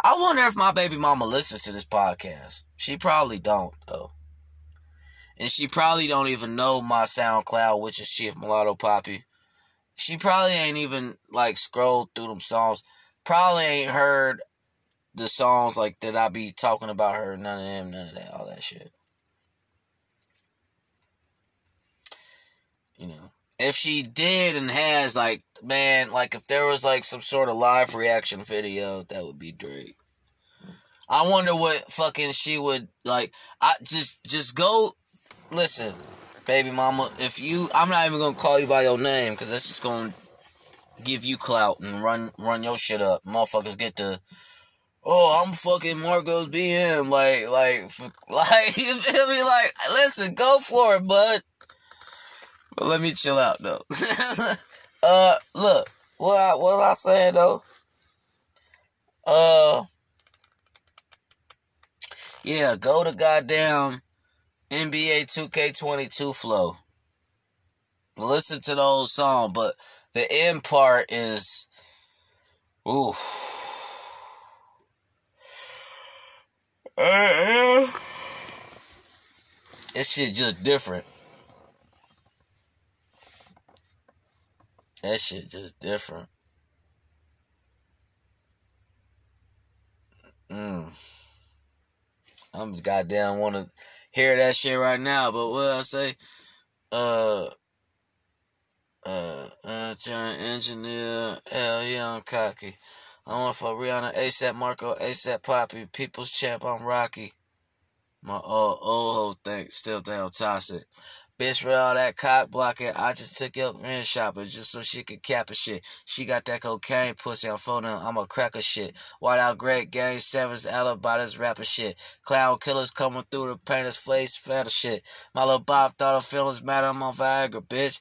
I wonder if my baby mama listens to this podcast. She probably don't though. And she probably don't even know my SoundCloud, which is Chief Mulatto Poppy. She probably ain't even like scrolled through them songs. Probably ain't heard the songs like that I be talking about her. None of them, none of that, all that shit. You know, if she did and has like, man, like if there was like some sort of live reaction video, that would be great. I wonder what fucking she would like. I just just go listen, baby mama. If you, I'm not even gonna call you by your name because that's just gonna give you clout and run run your shit up. Motherfuckers get to, oh, I'm fucking Marcos BM. Like like (laughs) like you feel me? Like listen, go for it, bud. But let me chill out though. (laughs) uh, look, what I, what was I saying though? Uh, yeah, go to goddamn NBA 2K22 flow. Listen to those song, but the end part is, ooh. This shit just different. That shit just different. Mm. I'm goddamn want to hear that shit right now, but what I say? Uh, uh, uh, engineer, hell yeah, I'm cocky. I want for Rihanna, ASAP Marco, ASAP Poppy, People's Champ, I'm Rocky. My old, old hoe think, still think toxic. Bitch with all that cock blocking, I just took your man shopping just so she could cap a shit. She got that cocaine pussy on phone and I'm a cracker shit. White out great gang sevens alibi this rapper shit. Clown killers coming through the painter's face fatter shit. My little Bob thought her feelings matter, I'm on Viagra, bitch.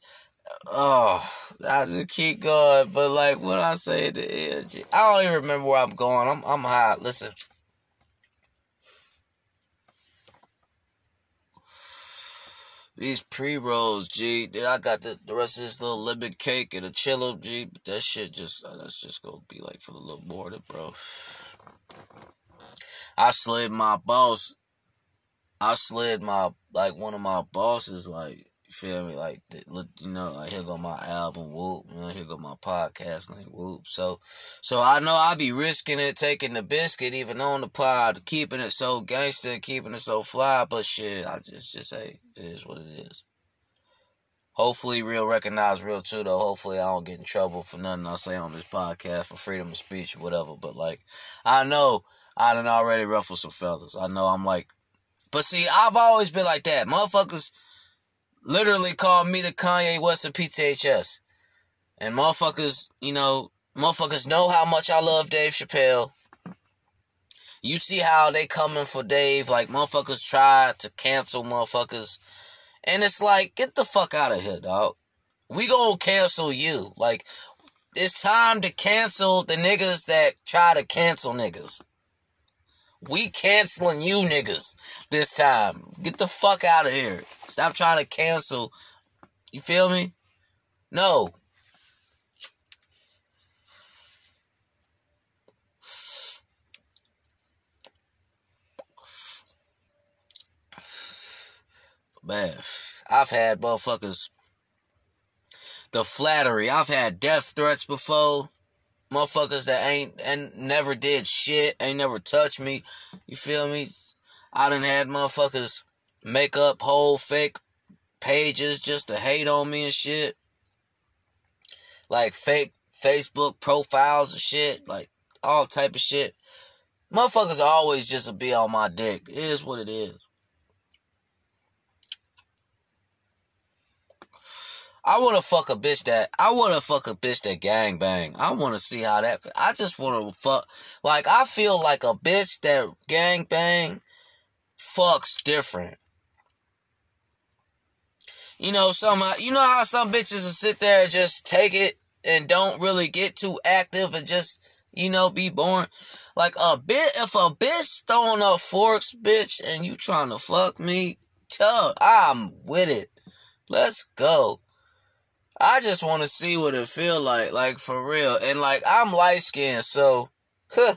Oh, I just keep going, but like what I say at the end, I don't even remember where I'm going. I'm I'm high. Listen. These pre rolls, G. Then I got the, the rest of this little lemon cake and a chiller, G. But that shit just uh, that's just gonna be like for the little morning, bro. I slid my boss. I slid my like one of my bosses like feel me like look you know like here go my album whoop you know here go my podcast like whoop so so I know I be risking it taking the biscuit even on the pod keeping it so gangster keeping it so fly but shit I just just say it is what it is Hopefully, real recognize real too. Though, hopefully, I don't get in trouble for nothing I say on this podcast for freedom of speech or whatever. But like, I know I done already ruffled some feathers. I know I'm like, but see, I've always been like that. Motherfuckers literally called me the Kanye West of PTHS, and motherfuckers, you know, motherfuckers know how much I love Dave Chappelle. You see how they coming for Dave, like motherfuckers try to cancel motherfuckers. And it's like, get the fuck out of here, dog. We gonna cancel you. Like, it's time to cancel the niggas that try to cancel niggas. We canceling you niggas this time. Get the fuck out of here. Stop trying to cancel. You feel me? No. Man, I've had motherfuckers. The flattery. I've had death threats before. Motherfuckers that ain't and never did shit, ain't never touched me. You feel me? I done had motherfuckers make up whole fake pages just to hate on me and shit. Like fake Facebook profiles and shit. Like all type of shit. Motherfuckers always just be on my dick. It is what it is. I wanna fuck a bitch that I wanna fuck a bitch that gang bang. I wanna see how that. I just wanna fuck. Like I feel like a bitch that gang bang fucks different. You know some. You know how some bitches will sit there and just take it and don't really get too active and just you know be boring. Like a bit. If a bitch throwing up forks, bitch, and you trying to fuck me, tell I'm with it. Let's go. I just want to see what it feel like, like for real. And like I'm light skinned, so huh,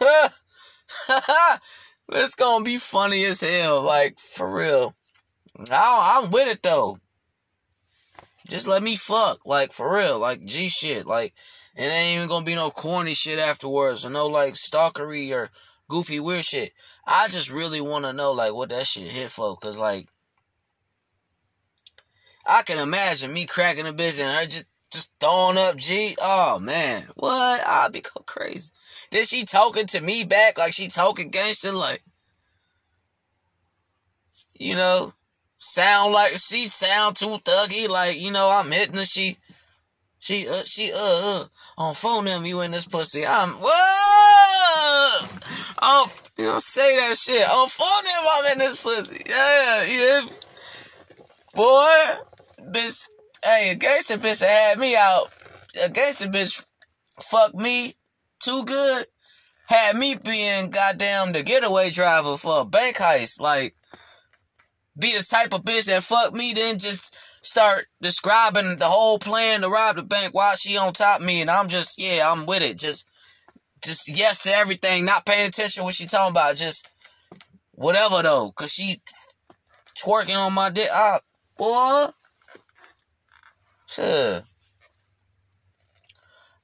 huh, (laughs) it's gonna be funny as hell, like for real. I, I'm with it though. Just let me fuck, like for real, like G shit, like it ain't even gonna be no corny shit afterwards, or no like stalkery or goofy weird shit. I just really want to know like what that shit hit for, cause like I can imagine me cracking a bitch and her just just throwing up G. Oh man, what? I'd be go crazy. Then she talking to me back like she talking gangster, like you know, sound like she sound too thuggy, like you know I'm hitting her. She she uh, she uh uh on phone them you in this pussy. I'm what? I'm you know say that shit on phone them I'm in this pussy. Yeah yeah, boy bitch, hey, a gangster bitch that had me out, a gangster bitch fuck me too good, had me being goddamn the getaway driver for a bank heist. Like, be the type of bitch that fuck me, then just start describing the whole plan to rob the bank while she on top me, and I'm just, yeah, I'm with it. Just, just yes to everything, not paying attention what she talking about, just whatever though, cause she twerking on my dick. Ah, boy. Sure.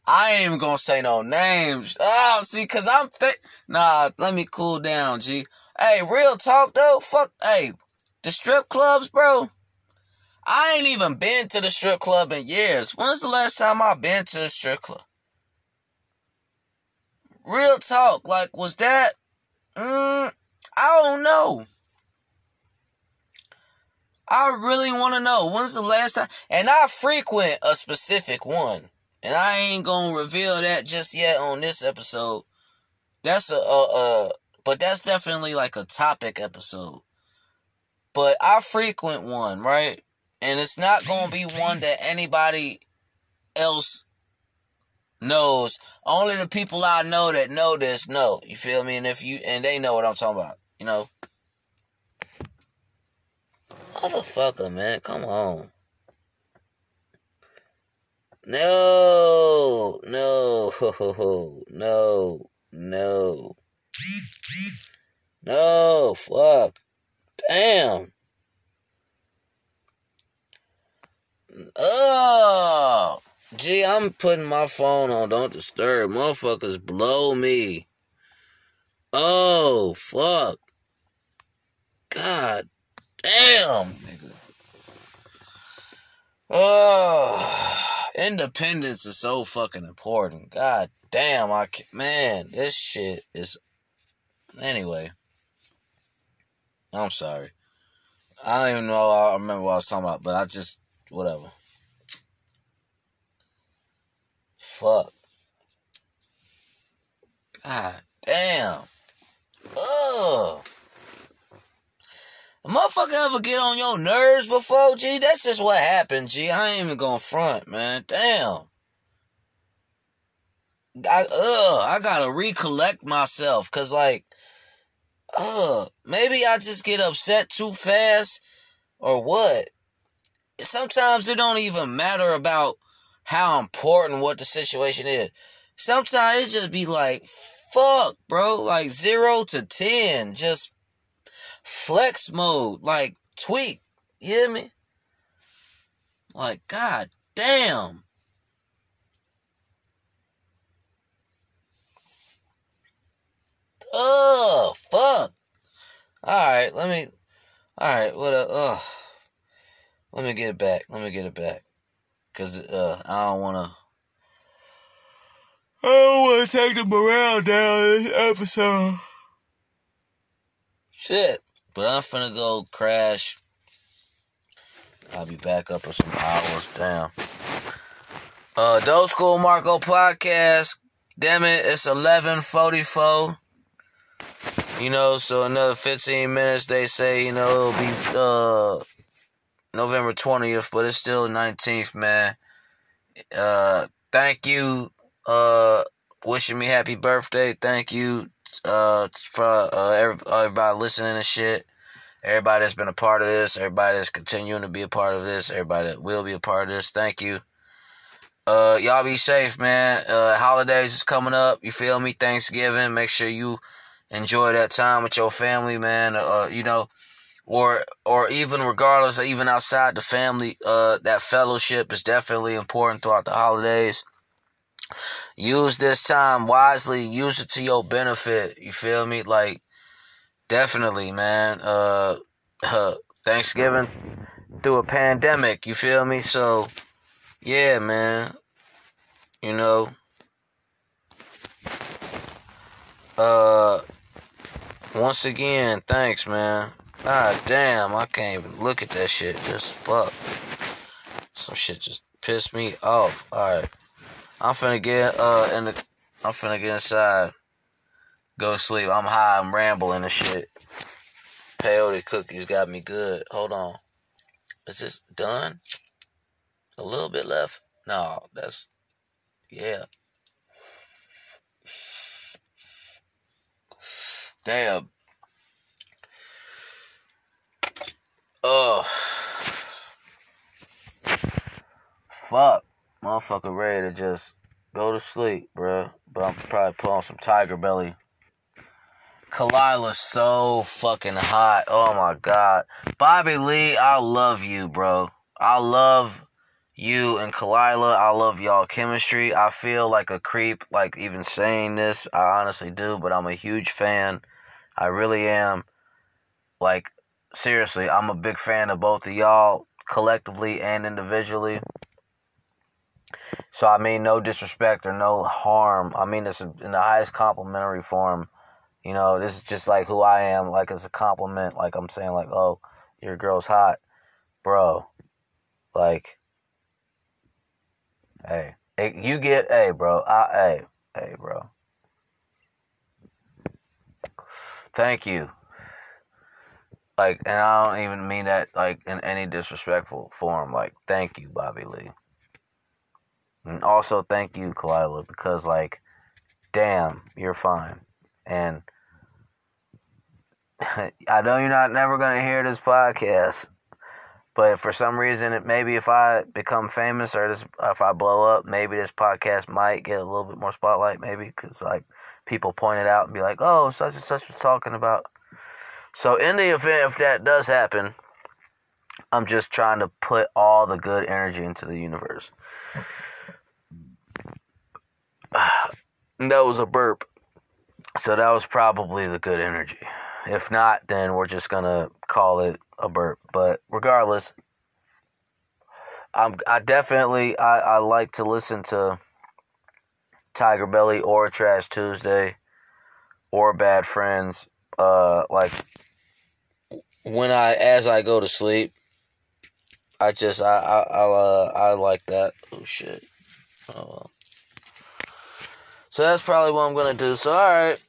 I ain't even gonna say no names. Oh, see, cause I'm think. Nah, let me cool down, G. Hey, real talk though. Fuck. Hey, the strip clubs, bro. I ain't even been to the strip club in years. When's the last time I been to a strip club? Real talk. Like, was that? Mm, I don't know. I really want to know when's the last time, and I frequent a specific one, and I ain't gonna reveal that just yet on this episode. That's a, but that's definitely like a topic episode. But I frequent one, right? And it's not gonna be one that anybody else knows. Only the people I know that know this know. You feel me? And if you and they know what I'm talking about, you know. Motherfucker, man, come on. No, no, (laughs) no, no. No, fuck. Damn. Oh, gee, I'm putting my phone on Don't Disturb. Motherfuckers blow me. Oh, fuck. God Damn, nigga. Oh, independence is so fucking important. God damn, I can't, man, this shit is. Anyway, I'm sorry. I don't even know. I remember what I was talking about, but I just whatever. Fuck. God damn. Ugh. A motherfucker ever get on your nerves before, G? That's just what happened, G. I ain't even gonna front, man. Damn. I ugh, I gotta recollect myself, cause like, ugh, maybe I just get upset too fast, or what? Sometimes it don't even matter about how important what the situation is. Sometimes it just be like, fuck, bro, like zero to ten, just flex mode, like tweak. You hear me? Like, god damn. Oh, fuck. Alright, let me. Alright, what? Uh, let me get it back. Let me get it back. Cause uh, I don't wanna. I don't wanna take the morale down this episode. Shit. But I'm finna go crash. I'll be back up in some hours. Damn. Uh, Dope School Marco podcast. Damn it, it's 11:44. You know, so another 15 minutes. They say, you know, it'll be uh November 20th, but it's still 19th, man. Uh, thank you. Uh, wishing me happy birthday. Thank you uh for uh, everybody listening and shit. Everybody that's been a part of this, everybody that's continuing to be a part of this, everybody that will be a part of this. Thank you. Uh, y'all be safe, man. Uh, holidays is coming up. You feel me? Thanksgiving. Make sure you enjoy that time with your family, man. Uh, you know, or or even regardless, even outside the family, uh, that fellowship is definitely important throughout the holidays. Use this time wisely. Use it to your benefit. You feel me? Like, definitely, man. Uh, uh (laughs) Thanksgiving through a pandemic. You feel me? So, yeah, man. You know. Uh, once again, thanks, man. God damn, I can't even look at that shit. Just fuck. Some shit just pissed me off. Alright. I'm finna get uh in the I'm finna get inside. Go to sleep. I'm high, I'm rambling and shit. Peyote cookies got me good. Hold on. Is this done? A little bit left? No, that's yeah. Damn. Oh. Fuck. Motherfucker ready to just go to sleep, bruh. But I'm probably on some Tiger Belly. Khalyla's so fucking hot. Oh my god. Bobby Lee, I love you, bro. I love you and Khalyla. I love y'all chemistry. I feel like a creep, like even saying this. I honestly do, but I'm a huge fan. I really am. Like, seriously, I'm a big fan of both of y'all collectively and individually. So I mean no disrespect or no harm. I mean it's in the highest complimentary form. You know, this is just like who I am, like it's a compliment, like I'm saying like, "Oh, your girl's hot." Bro. Like hey, hey you get hey, bro. I hey, hey, bro. Thank you. Like, and I don't even mean that like in any disrespectful form. Like, thank you, Bobby Lee. And also thank you, Khalyla, because like, damn, you're fine. And (laughs) I know you're not never gonna hear this podcast, but for some reason, it maybe if I become famous or this, if I blow up, maybe this podcast might get a little bit more spotlight. Maybe because like people point it out and be like, "Oh, such and such was talking about." So in the event if that does happen, I'm just trying to put all the good energy into the universe. (sighs) that was a burp. So that was probably the good energy. If not, then we're just gonna call it a burp. But regardless, I'm I definitely I, I like to listen to Tiger Belly or Trash Tuesday or Bad Friends. Uh, like when I as I go to sleep. I just I I I, uh, I like that. Oh shit. Oh. So that's probably what I'm gonna do. So alright.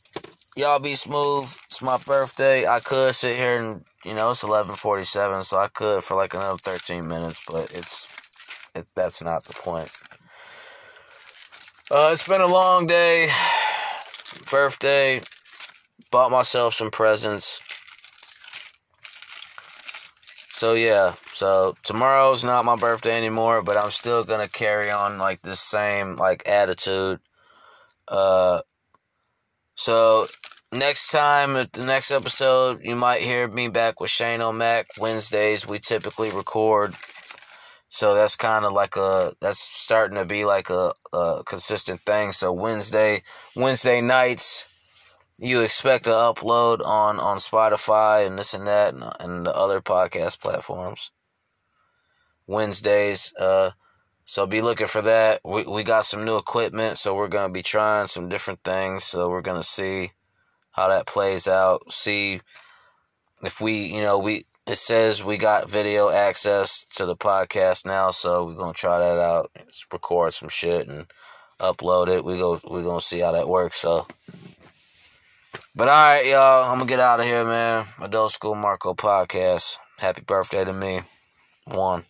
Y'all be smooth. It's my birthday. I could sit here and you know it's 11:47, so I could for like another 13 minutes, but it's it, that's not the point. Uh, it's been a long day. (sighs) Birthday. Bought myself some presents. So yeah, so tomorrow's not my birthday anymore, but I'm still gonna carry on like this same like attitude. Uh, so next time the next episode, you might hear me back with Shane O'Mac. Wednesdays we typically record, so that's kind of like a that's starting to be like a, a consistent thing. So Wednesday Wednesday nights you expect to upload on on Spotify and this and that and, and the other podcast platforms. Wednesdays, uh, so be looking for that. We we got some new equipment, so we're gonna be trying some different things. So we're gonna see how that plays out. See if we, you know, we it says we got video access to the podcast now, so we're gonna try that out. Just record some shit and upload it. We go we're gonna see how that works. So. But alright, y'all, I'm gonna get out of here, man. Adult School Marco podcast. Happy birthday to me. One.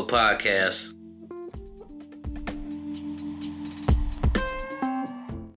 Podcast.